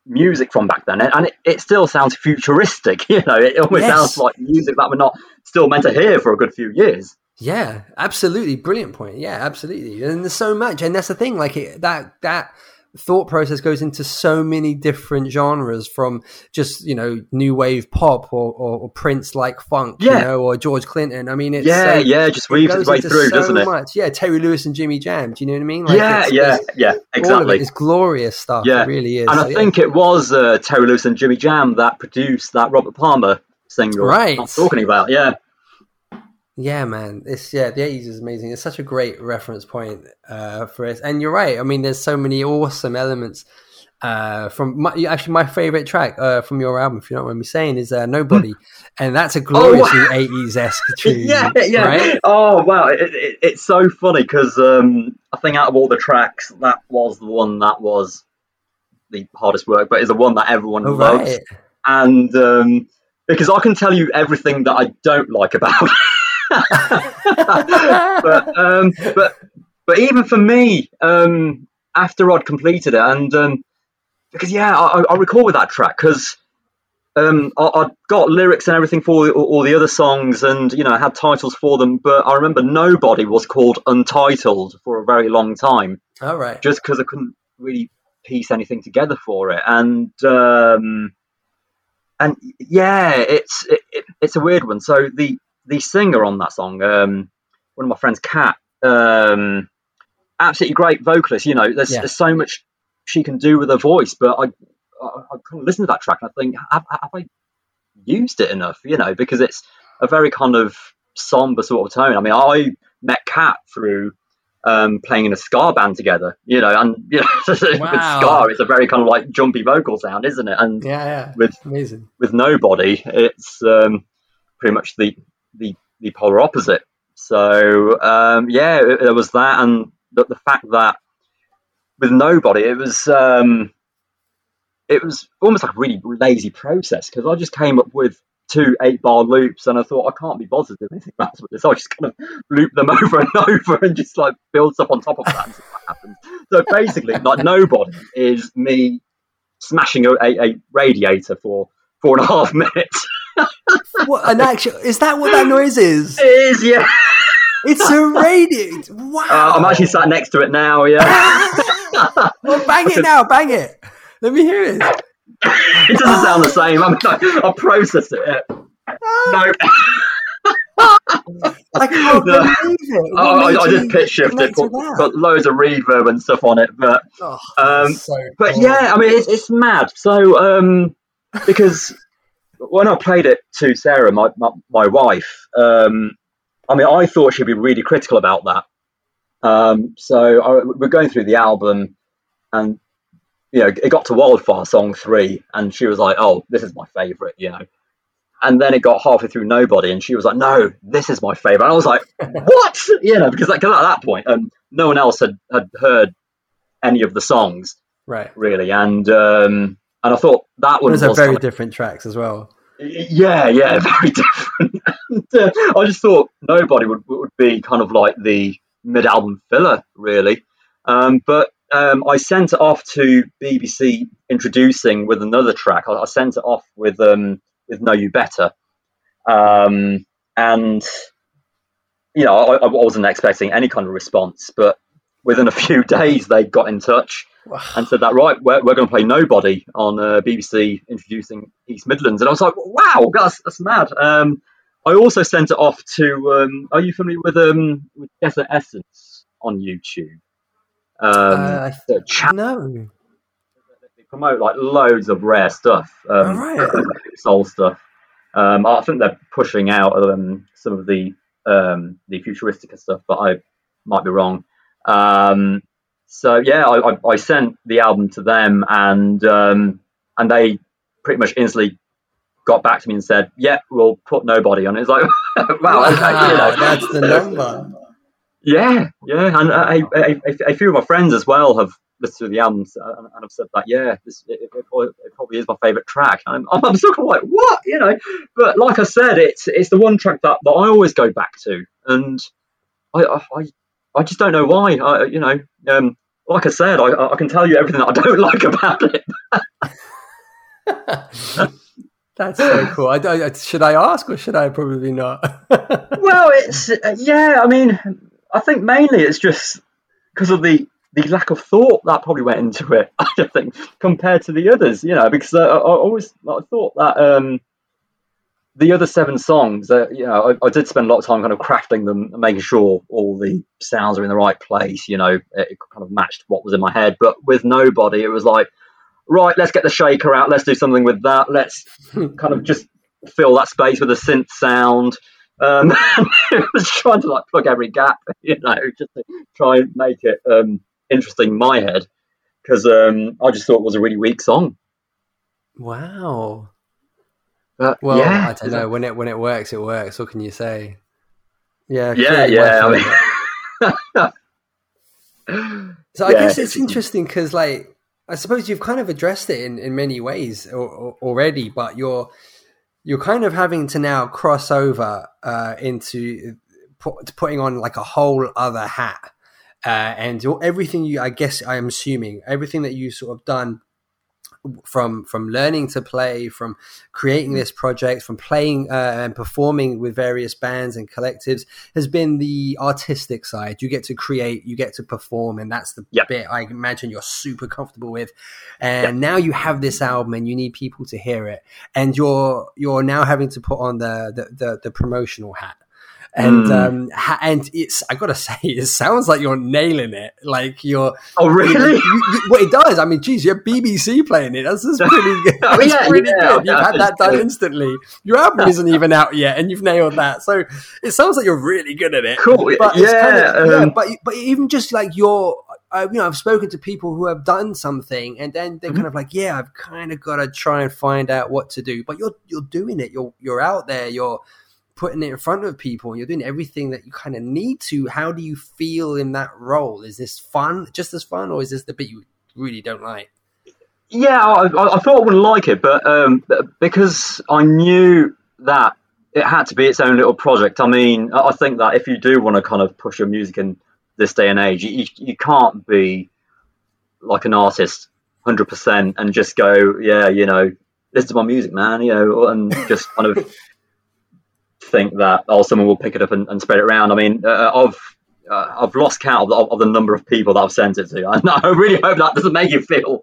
music from back then, and it, it still sounds futuristic. You know, it almost Yes. sounds like music that we're not still meant to hear for a good few years. Yeah, absolutely, brilliant point. Yeah, absolutely, and there's so much, and that's the thing. Like it, that that thought process goes into so many different genres, from just you know new wave pop or, or, or Prince like funk, you Yeah. know, or George Clinton. I mean, it's yeah, uh, yeah, just weaves its way through, so doesn't it? Much. Yeah, Terry Lewis and Jimmy Jam. Do you know what I mean? Like, yeah, it's- yeah, it's- yeah, exactly. it is glorious stuff. Yeah. It really is. and So, I yeah. think it was uh, Terry Lewis and Jimmy Jam that produced that Robert Palmer single. Right. I'm talking about, yeah. Yeah, man. It's yeah, the eighties is amazing. It's such a great reference point uh, for us. And you're right. I mean, there's so many awesome elements uh, from my, actually my favorite track uh, from your album. If you don't mind me saying, is uh, "Nobody," and that's a gloriously wow. eighties esque tune. yeah, yeah. Right? Oh wow, it, it, it's so funny because um, I think out of all the tracks, that was the one that was the hardest work, but it's the one that everyone Oh, loves. right. And um, because I can tell you everything that I don't like about, but um, but but even for me, um, after I'd completed it, and um, because yeah, I, I recall with that track because um, I, I got lyrics and everything for all, all the other songs, and you know, I had titles for them. But I remember nobody was called Untitled for a very long time, All right. just because I couldn't really piece anything together for it. And um, and yeah, it's it, it, it's a weird one. So the the singer on that song, um, one of my friends, Kat, um, absolutely great vocalist. You know, there's, Yeah. there's so much she can do with her voice, but I I, I kind of listen to that track and I think, have, have I used it enough? You know, because it's a very kind of somber sort of tone. I mean, I met Kat through um, playing in a ska band together, you know, and you know, with Wow. ska, it's a very kind of like jumpy vocal sound, isn't it? And Yeah, yeah. with Amazing. with nobody, it's um, pretty much the, the the polar opposite. So um, yeah, there was that, and the, the fact that with nobody, it was um, it was almost like a really lazy process because I just came up with two eight bar loops, and I thought I can't be bothered doing anything else with this. I just kind of loop them over and over and just like builds up on top of that. So basically, like nobody is me smashing a, a radiator for four and a half minutes. What an actual is that what that noise is? It is, yeah. It's a radio. Wow. Uh, I'm actually sat next to it now, yeah. well, bang it now, bang it. Let me hear it. it doesn't sound the same. I mean, I, processed it. No. I can't No. believe it. What I, I, just pitch shifted, put, put loads of reverb and stuff on it, but Oh, um, so but yeah, I mean, it's, it's mad. So um, because when I played it to Sarah, my my, my wife, um, I mean, I thought she'd be really critical about that. Um, so I, we're going through the album, and you know, it got to Wildfire Song three, and she was like, "Oh, this is my favorite," you know. And then it got halfway through Nobody, and she was like, "No, this is my favorite." And I was like, "What?" You know, because like, at that point, um, no one else had, had heard any of the songs right. really, and um, and I thought that one Those was are very kind of- different tracks as well. yeah, yeah, very different. and, uh, I just thought nobody would would be kind of like the mid album filler, really. Um, but um, I sent it off to BBC introducing with another track. I, I sent it off with um, with Know You Better, um, and you know I, I wasn't expecting any kind of response, but within a few days they got in touch and said that right we're, we're going to play nobody on uh, bbc introducing east midlands. And i was like wow that's, that's mad. Um, i also sent it off to um, are you familiar with um with desert essence on youtube? Um Uh, no. they promote like loads of rare stuff um Alright. soul stuff. Um i think they're pushing out um some of the um the futuristic stuff but i might be wrong. Um, so yeah, I, I, I, sent the album to them, and um, and they pretty much instantly got back to me and said, "Yeah, we'll put nobody on." It. It's like, wow, wow you know, that's the number. Yeah, yeah, and a, a, a, a, few of my friends as well have listened to the albums and, and have said that, yeah, this it, it, probably, is my favourite track. I'm, I'm sort of like, what, you know? But like I said, it's it's the one track that, that I always go back to, and I I, I just don't know why. I, you know, um, like I said, I, I can tell you everything that I don't like about it. That's so cool. I, should I ask or should I probably not? well, it's yeah. I mean, I think mainly it's just because of the the lack of thought that probably went into it. I just think compared to the others, you know, because I, I always I thought that um, the other seven songs, uh, you know, I, I, did spend a lot of time kind of crafting them and making sure all the sounds are in the right place. You know, it, kind of matched what was in my head. But with nobody, it was like, right, let's get the shaker out. Let's do something with that. Let's kind of just fill that space with a synth sound. Um, it was trying to like plug every gap, you know, just to try and make it um, interesting in my head because um, I just thought it was a really weak song. Wow. But, well, yeah, I don't know. When it when it works, it works. What can you say? Yeah, yeah, yeah. I mean... so I yeah, guess it's interesting because, like, I suppose you've kind of addressed it in, in many ways or, or, already, but you're you're kind of having to now cross over uh, into put, putting on like a whole other hat uh, and everything you, I guess, I am assuming everything that you sort of done from from learning to play, from creating mm. this project, from playing uh, and performing with various bands and collectives, has been the artistic side. You get to create, you get to perform, and that's the yep. bit I imagine you're super comfortable with. And yep. now you have this album, and you need people to hear it, and you're you're now having to put on the the, the, the promotional hat and mm. um and it's I gotta say it sounds like you're nailing it like you're oh really you, you, well it does I mean geez you're BBC playing it that's, that's pretty good oh, yeah, pretty yeah, good you've had that done instantly your album isn't even out yet and you've nailed that so it sounds like you're really good at it cool but yeah, kind of, um, yeah but but even just like your I, you know, I've spoken to people who have done something, and then they're mm-hmm. kind of like, "Yeah, I've kind of got to try and find out what to do." But you're you're doing it. You're you're out there. You're putting it in front of people and you're doing everything that you kind of need to how do you feel in that role? Is this fun just as fun or is this the bit you really don't like? Yeah i, I thought i wouldn't like it but um, because i knew that it had to be its own little project i mean i think that if you do want to kind of push your music in this day and age you, you can't be like an artist 100% and just go yeah you know listen to my music man you know and just kind of think that oh someone will pick it up and, and spread it around. I mean, uh, I've uh, I've lost count of, of, the number of people that I've sent it to. And I really hope that doesn't make you feel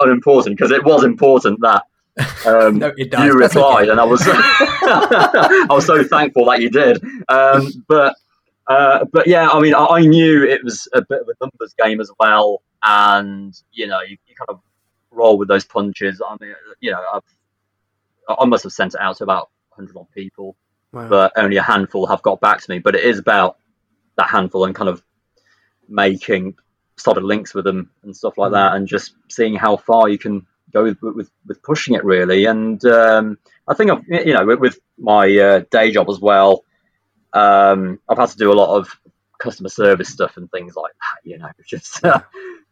unimportant because it was important that um, no, you replied, okay. and I was I was so thankful that you did. Um, but uh, but yeah, I mean, I, I, knew it was a bit of a numbers game as well, and you know, you, you kind of roll with those punches. I mean, you know, I've, I must have sent it out to about 100 odd people wow. but only a handful have got back to me. But it is about that handful and kind of making solid links with them and stuff like mm. that, and just seeing how far you can go with with, with pushing it really. And um, I think I've you know with, with my uh, day job as well, um, I've had to do a lot of customer service stuff and things like that. You know, just uh,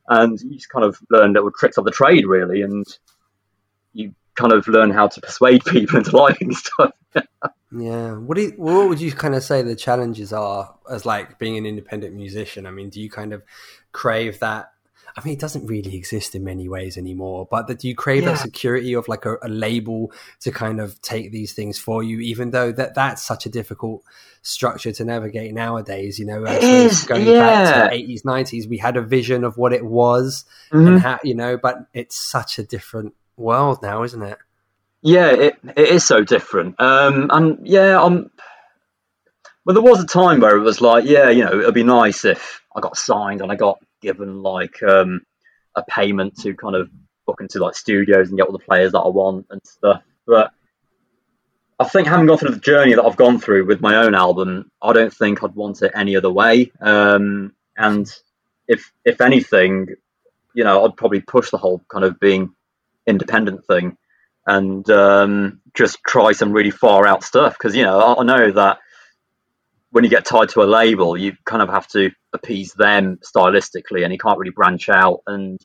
and you just kind of learn little tricks of the trade really, and you kind of learn how to persuade people into liking stuff. Yeah. What do you, what would you kind of say the challenges are as like being an independent musician? I mean, do you kind of crave that? I mean, it doesn't really exist in many ways anymore, but that do you crave yeah. that security of like a, a, label to kind of take these things for you, even though that that's such a difficult structure to navigate nowadays. You know, it is, going yeah. back to eighties, nineties, we had a vision of what it was mm-hmm. and how, you know, but it's such a different world now, isn't it? Yeah, it, it is so different. Um, and yeah, I'm. Well, there was a time where it was like, yeah, you know, it'd be nice if I got signed and I got given like um, a payment to kind of book into like studios and get all the players that I want and stuff. But I think having gone through the journey that I've gone through with my own album, I don't think I'd want it any other way. Um, and if if anything, you know, I'd probably push the whole kind of being independent thing and um, just try some really far out stuff because you know I, I know that when you get tied to a label, you kind of have to appease them stylistically, and you can't really branch out. And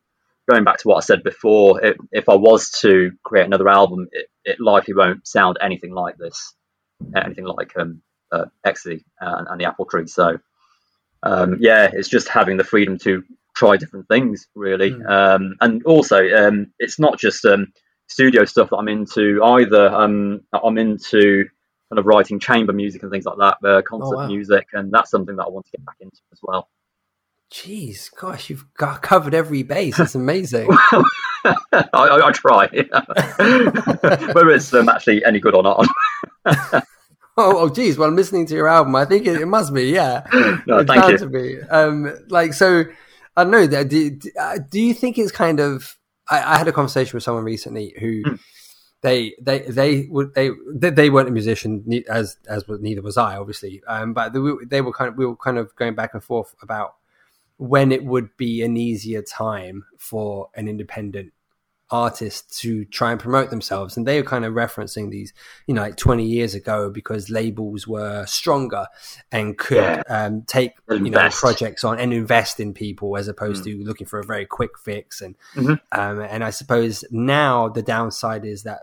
going back to what I said before, it, if I was to create another album, it, it, likely won't sound anything like this, anything like um, uh, Ecstasy and, and, the Apple Tree. So, um, yeah, it's just having the freedom to try different things, really. Mm. Um, and also, um, it's not just um, studio stuff that I'm into either. Um, I'm into kind of writing chamber music and things like that, uh, concert oh, wow. music, and that's something that I want to get back into as well. Jeez, gosh, you've got covered every base. It's amazing. I, I, I, try, whether it's um, actually any good or not. oh, oh, geez. Well, I'm listening to your album. I think it, it must be. Yeah, no, it thank you. To be. Um, like so, I don't know. Do, uh, do you think it's kind of? I, I, had a conversation with someone recently who. Mm they they they would they they weren't a musician as as neither was I obviously um, but they, they were kind of we were kind of going back and forth about when it would be an easier time for an independent artist to try and promote themselves and they were kind of referencing these you know like 20 years ago because labels were stronger and could yeah. um, take invest. you know projects on and invest in people as opposed mm. to looking for a very quick fix and mm-hmm. um, and I suppose now the downside is that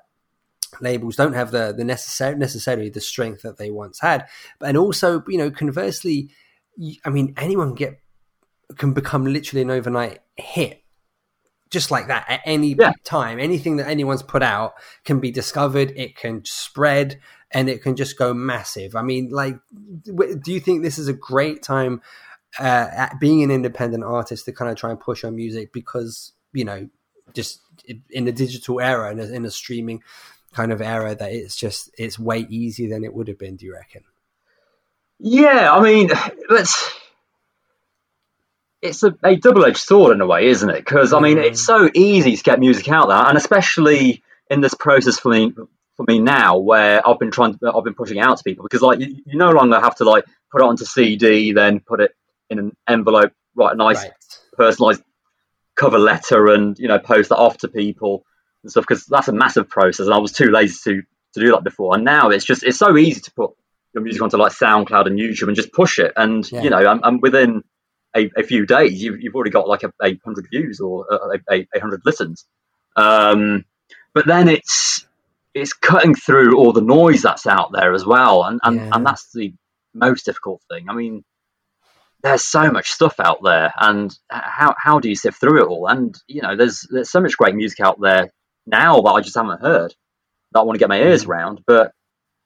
labels don't have the the necessary necessarily the strength that they once had But and also you know conversely I mean anyone can get can become literally an overnight hit just like that at any yeah. time. Anything that anyone's put out can be discovered, it can spread, and it can just go massive. I mean, like, do you think this is a great time uh, at being an independent artist to kind of try and push on music because you know, just in the digital era and in a streaming kind of era, that it's just it's way easier than it would have been. Do you reckon? Yeah, I mean, let's it's a, a double-edged sword in a way, isn't it? Because I mean, mm. it's so easy to get music out there, and especially in this process for me for me now, where I've been trying, to, I've been pushing out to people because like you, you, no longer have to like put it onto CD, then put it in an envelope, write a nice right. personalized cover letter, and you know post that off to people and stuff because that's a massive process, and I was too lazy to to do that before. And now it's just it's so easy to put your music onto like SoundCloud and YouTube and just push it, and yeah. you know, I'm, I'm within a, a few days, you've, you've already got like a, a hundred views or a, a, a hundred listens. Um, but then it's it's cutting through all the noise that's out there as well, and and, yeah. and that's the most difficult thing. I mean, there's so much stuff out there, and how how do you sift through it all? And you know, there's there's so much great music out there now that I just haven't heard that I want to get my ears mm. around, but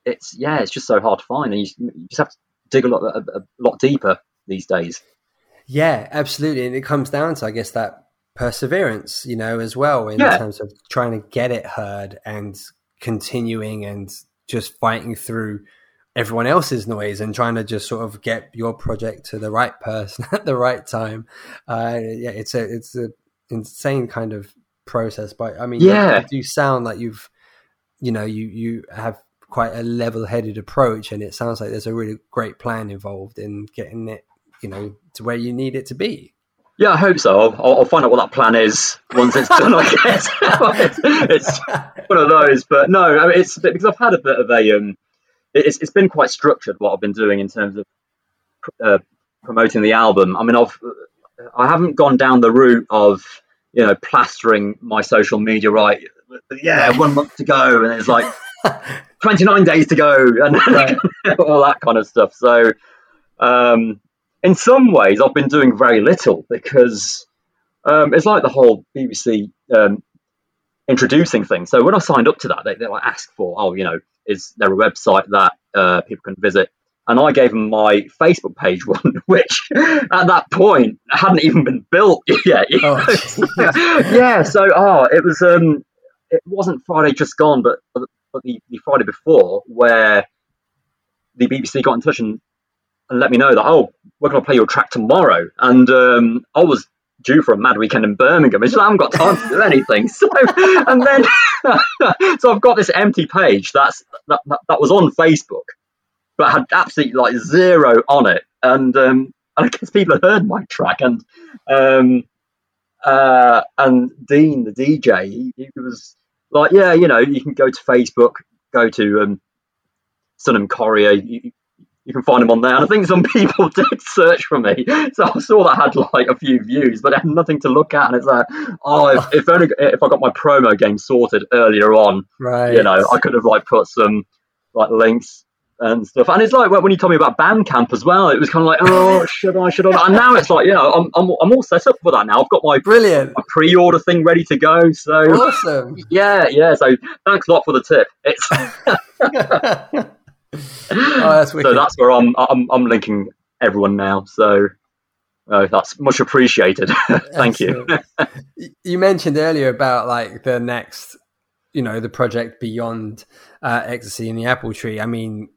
it's yeah, it's just so hard to find, and you, you just have to dig a lot a, a lot deeper these days. Yeah, absolutely. And it comes down to, I guess, that perseverance, you know, as well, in yeah. terms of trying to get it heard and continuing and just fighting through everyone else's noise and trying to just sort of get your project to the right person at the right time. Uh, yeah, it's a it's a insane kind of process. But I mean, yeah, you, you sound like you've, you know, you you have quite a level-headed approach, and it sounds like there's a really great plan involved in getting it you know to where you need it to be. Yeah, I hope so. I'll, I'll find out what that plan is once it's done. I guess it's, it's, one of those, but no, I mean, it's because I've had a bit of a. Um, it's it's been quite structured what I've been doing in terms of uh, promoting the album. I mean, I've I haven't gone down the route of you know plastering my social media right. Yeah, one month to go, and it's like 29 days to go, and all that kind of stuff. So um, in some ways, I've been doing very little because um, it's like the whole BBC um, introducing thing. So when I signed up to that, they, they like ask for, oh, you know, is there a website that uh, people can visit? And I gave them my Facebook page one, which at that point hadn't even been built yet. Oh, yeah, so oh, it was um, it wasn't Friday just gone, but but the, the Friday before where the BBC got in touch and and let me know that oh we're going to play your track tomorrow and um, I was due for a mad weekend in Birmingham. I haven't got time to do anything. So and then so I've got this empty page that's that, that, that was on Facebook, but had absolutely like zero on it. And um, and I guess people had heard my track, and um, uh, and Dean, the DJ, he, he was like, yeah, you know, you can go to Facebook, go to um, Sunham Courier, you, you can find them on there. And I think some people did search for me, so I saw that had like a few views, but I had nothing to look at. And it's like, oh, if, oh. if only if I got my promo game sorted earlier on, Right. you know, I could have like put some like links and stuff. And it's like when you told me about Bandcamp as well, it was kind of like, oh, should I, should I? And now it's like, you know, I'm I'm, I'm all set up for that now. I've got my Brilliant. my pre-order thing ready to go. So Awesome. yeah, yeah. So thanks a lot for the tip. It's oh, that's wicked. so that's where I'm I'm I'm linking everyone now. So uh, that's much appreciated. Thank you. You mentioned earlier about like the next, you know, the project beyond uh, ecstasy and the apple tree. I mean,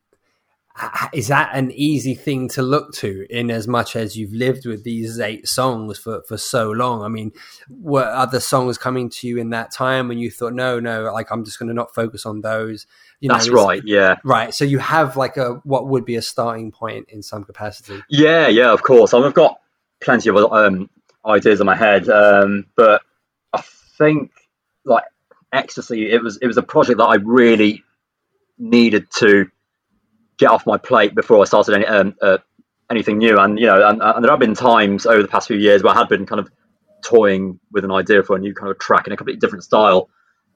is that an easy thing to look to in as much as you've lived with these eight songs for, for so long? I mean, were other songs coming to you in that time when you thought, no, no, like I'm just going to not focus on those? You That's right. Yeah. Right. So you have like a what would be a starting point in some capacity. Yeah, yeah, of course. I've got plenty of um, ideas in my head, um, but I think like ecstasy, it was it was a project that I really needed to get off my plate before I started any, um, uh, anything new. And you know, and, and there have been times over the past few years where I had been kind of toying with an idea for a new kind of track in a completely different style.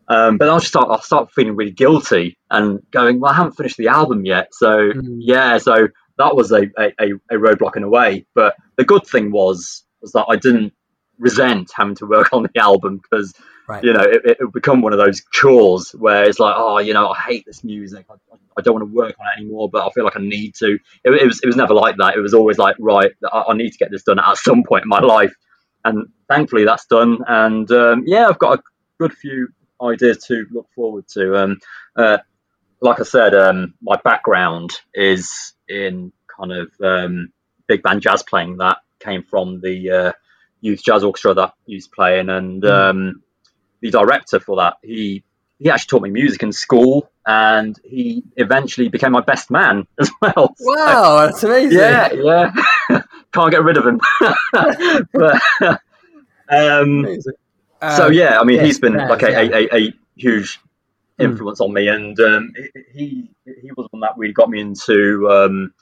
Um, but I'll just start, I'll start feeling really guilty and going, well, I haven't finished the album yet. So yeah, so that was a, a, a roadblock in a way. But the good thing was was that I didn't resent having to work on the album because Right. you know it, it would become one of those chores where it's like, oh, you know, I hate this music. I, I don't want to work on it anymore, but I feel like I need to. It, it was it was never like that. It was always like, right, I, I need to get this done at some point in my life, and thankfully that's done. And um, yeah, I've got a good few ideas to look forward to. Um, uh, like I said, um, my background is in kind of um, big band jazz playing. That came from the uh, youth jazz orchestra that I used to play and um, the director for that he he actually taught me music in school, and he eventually became my best man as well. So- Wow, that's amazing. yeah, yeah. Can't get rid of him. but, um, so Um, yeah, I mean, yes, he's been like a, yeah. a, a, a huge influence on me, and um, he he was one that really got me into um,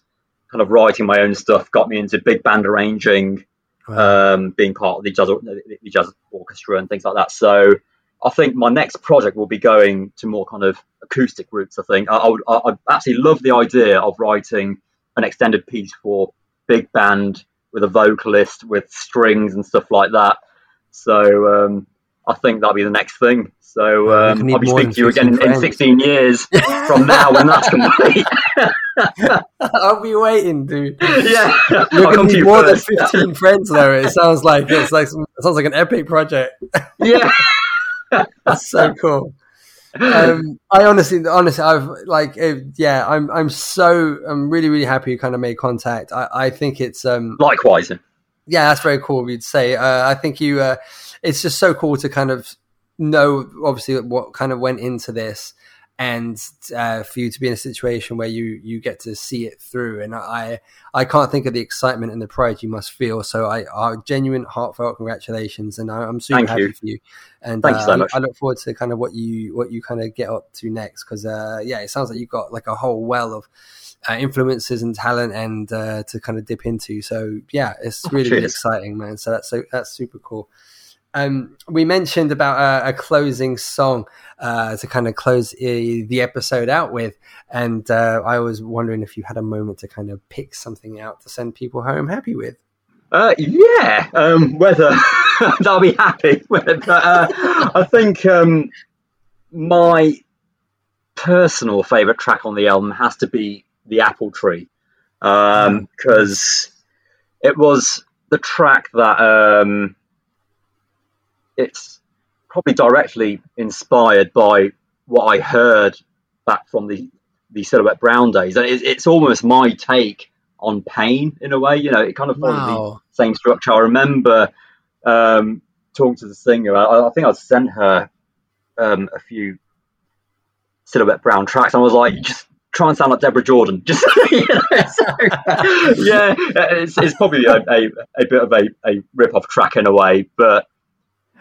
kind of writing my own stuff, got me into big band arranging, um, being part of the jazz the jazz orchestra and things like that. So I think my next project will be going to more kind of acoustic roots. I think I, I would I, I absolutely love the idea of writing an extended piece for big band with a vocalist with strings and stuff like that. So um, I think that'll be the next thing. So um, I'll be speaking to you again in, in 16 years from now when that's complete. I'll be waiting, dude. yeah, You're gonna need more first. than fifteen friends, though. It sounds like it's like some- it sounds like an epic project. yeah, That's so cool. Um, I honestly, honestly, I've like, it, yeah, I'm, I'm so, I'm really, really happy you kind of made contact. I, I think it's, um, likewise. yeah, that's very cool of you to say. Uh, I think you, uh, it's just so cool to kind of know, obviously, what kind of went into this, and uh, for you to be in a situation where you you get to see it through. And I I can't think of the excitement and the pride you must feel. So I, I genuine, heartfelt congratulations, and I, I'm super Thank happy you. for you. And Thank you uh, so I- much. I look forward to kind of what you what you kind of get up to next because uh, yeah, it sounds like you've got like a whole well of uh, influences and talent and uh, to kind of dip into. So yeah, it's really, really exciting, man. So that's so that's super cool. Um, we mentioned about uh, a closing song uh, to kind of close uh, the episode out with, and uh, I was wondering if you had a moment to kind of pick something out to send people home happy with. Uh, yeah, um, whether I'll be happy. But, uh, I think um, my personal favourite track on the album has to be the Apple Tree because it was the track that um, it's probably directly inspired by what I heard back from the the Silhouette Brown days, and it's, it's almost my take on pain in a way. You know, it kind of follows the same structure. I remember um, talking to the singer. I, I think I sent her um, a few Silhouette Brown tracks, and I was like, just try and sound like Deborah Jordan. Just you know, so, yeah, it's, it's probably a, a, a bit of a, a rip off track in a way, but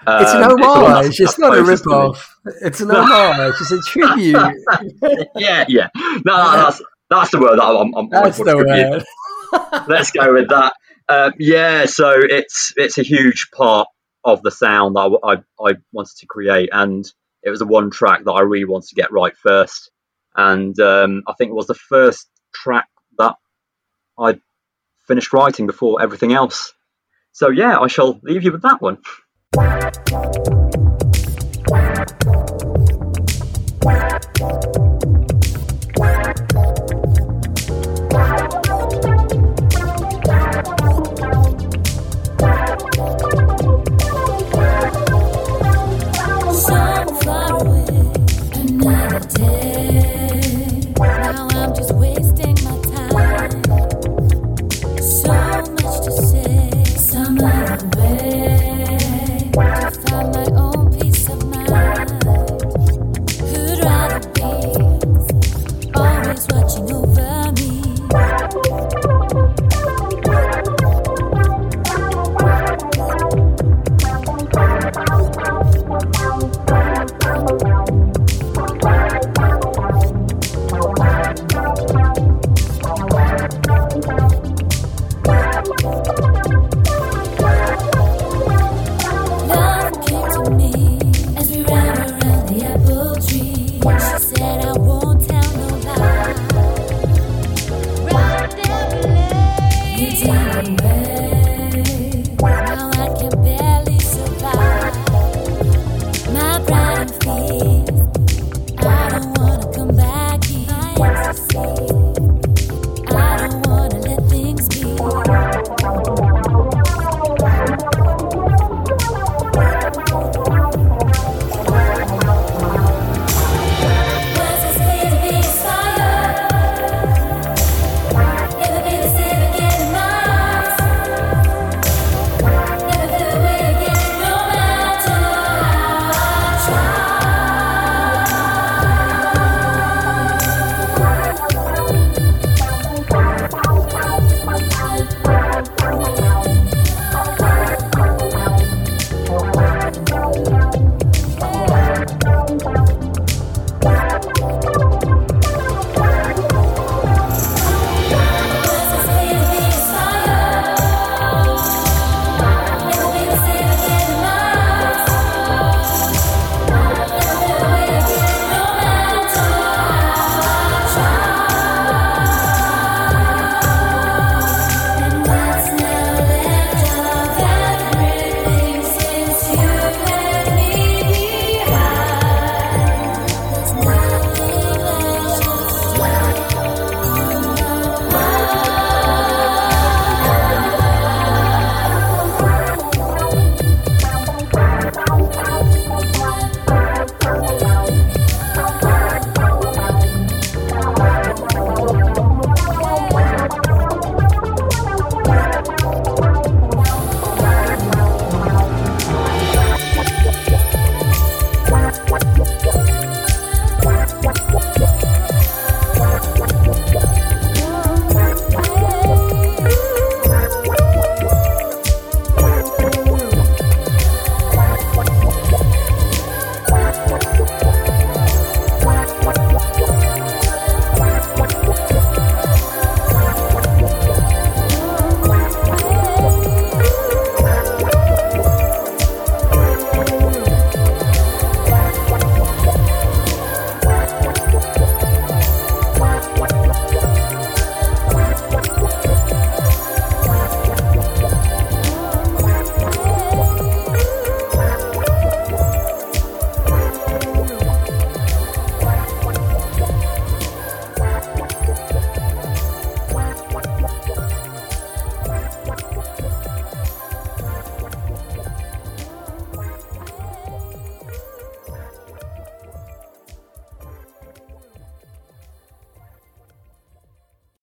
um, it's an homage. It's, not a rip off. It's an homage. It's a tribute. yeah, yeah. No, no, that's that's the word that I'm. I'm that's the word. Let's go with that. Uh, yeah, so it's it's a huge part of the sound that I, I, I wanted to create, and it was the one track that I really wanted to get right first and um, I think it was the first track that I finished writing before everything else. So yeah, I shall leave you with that one. Wow.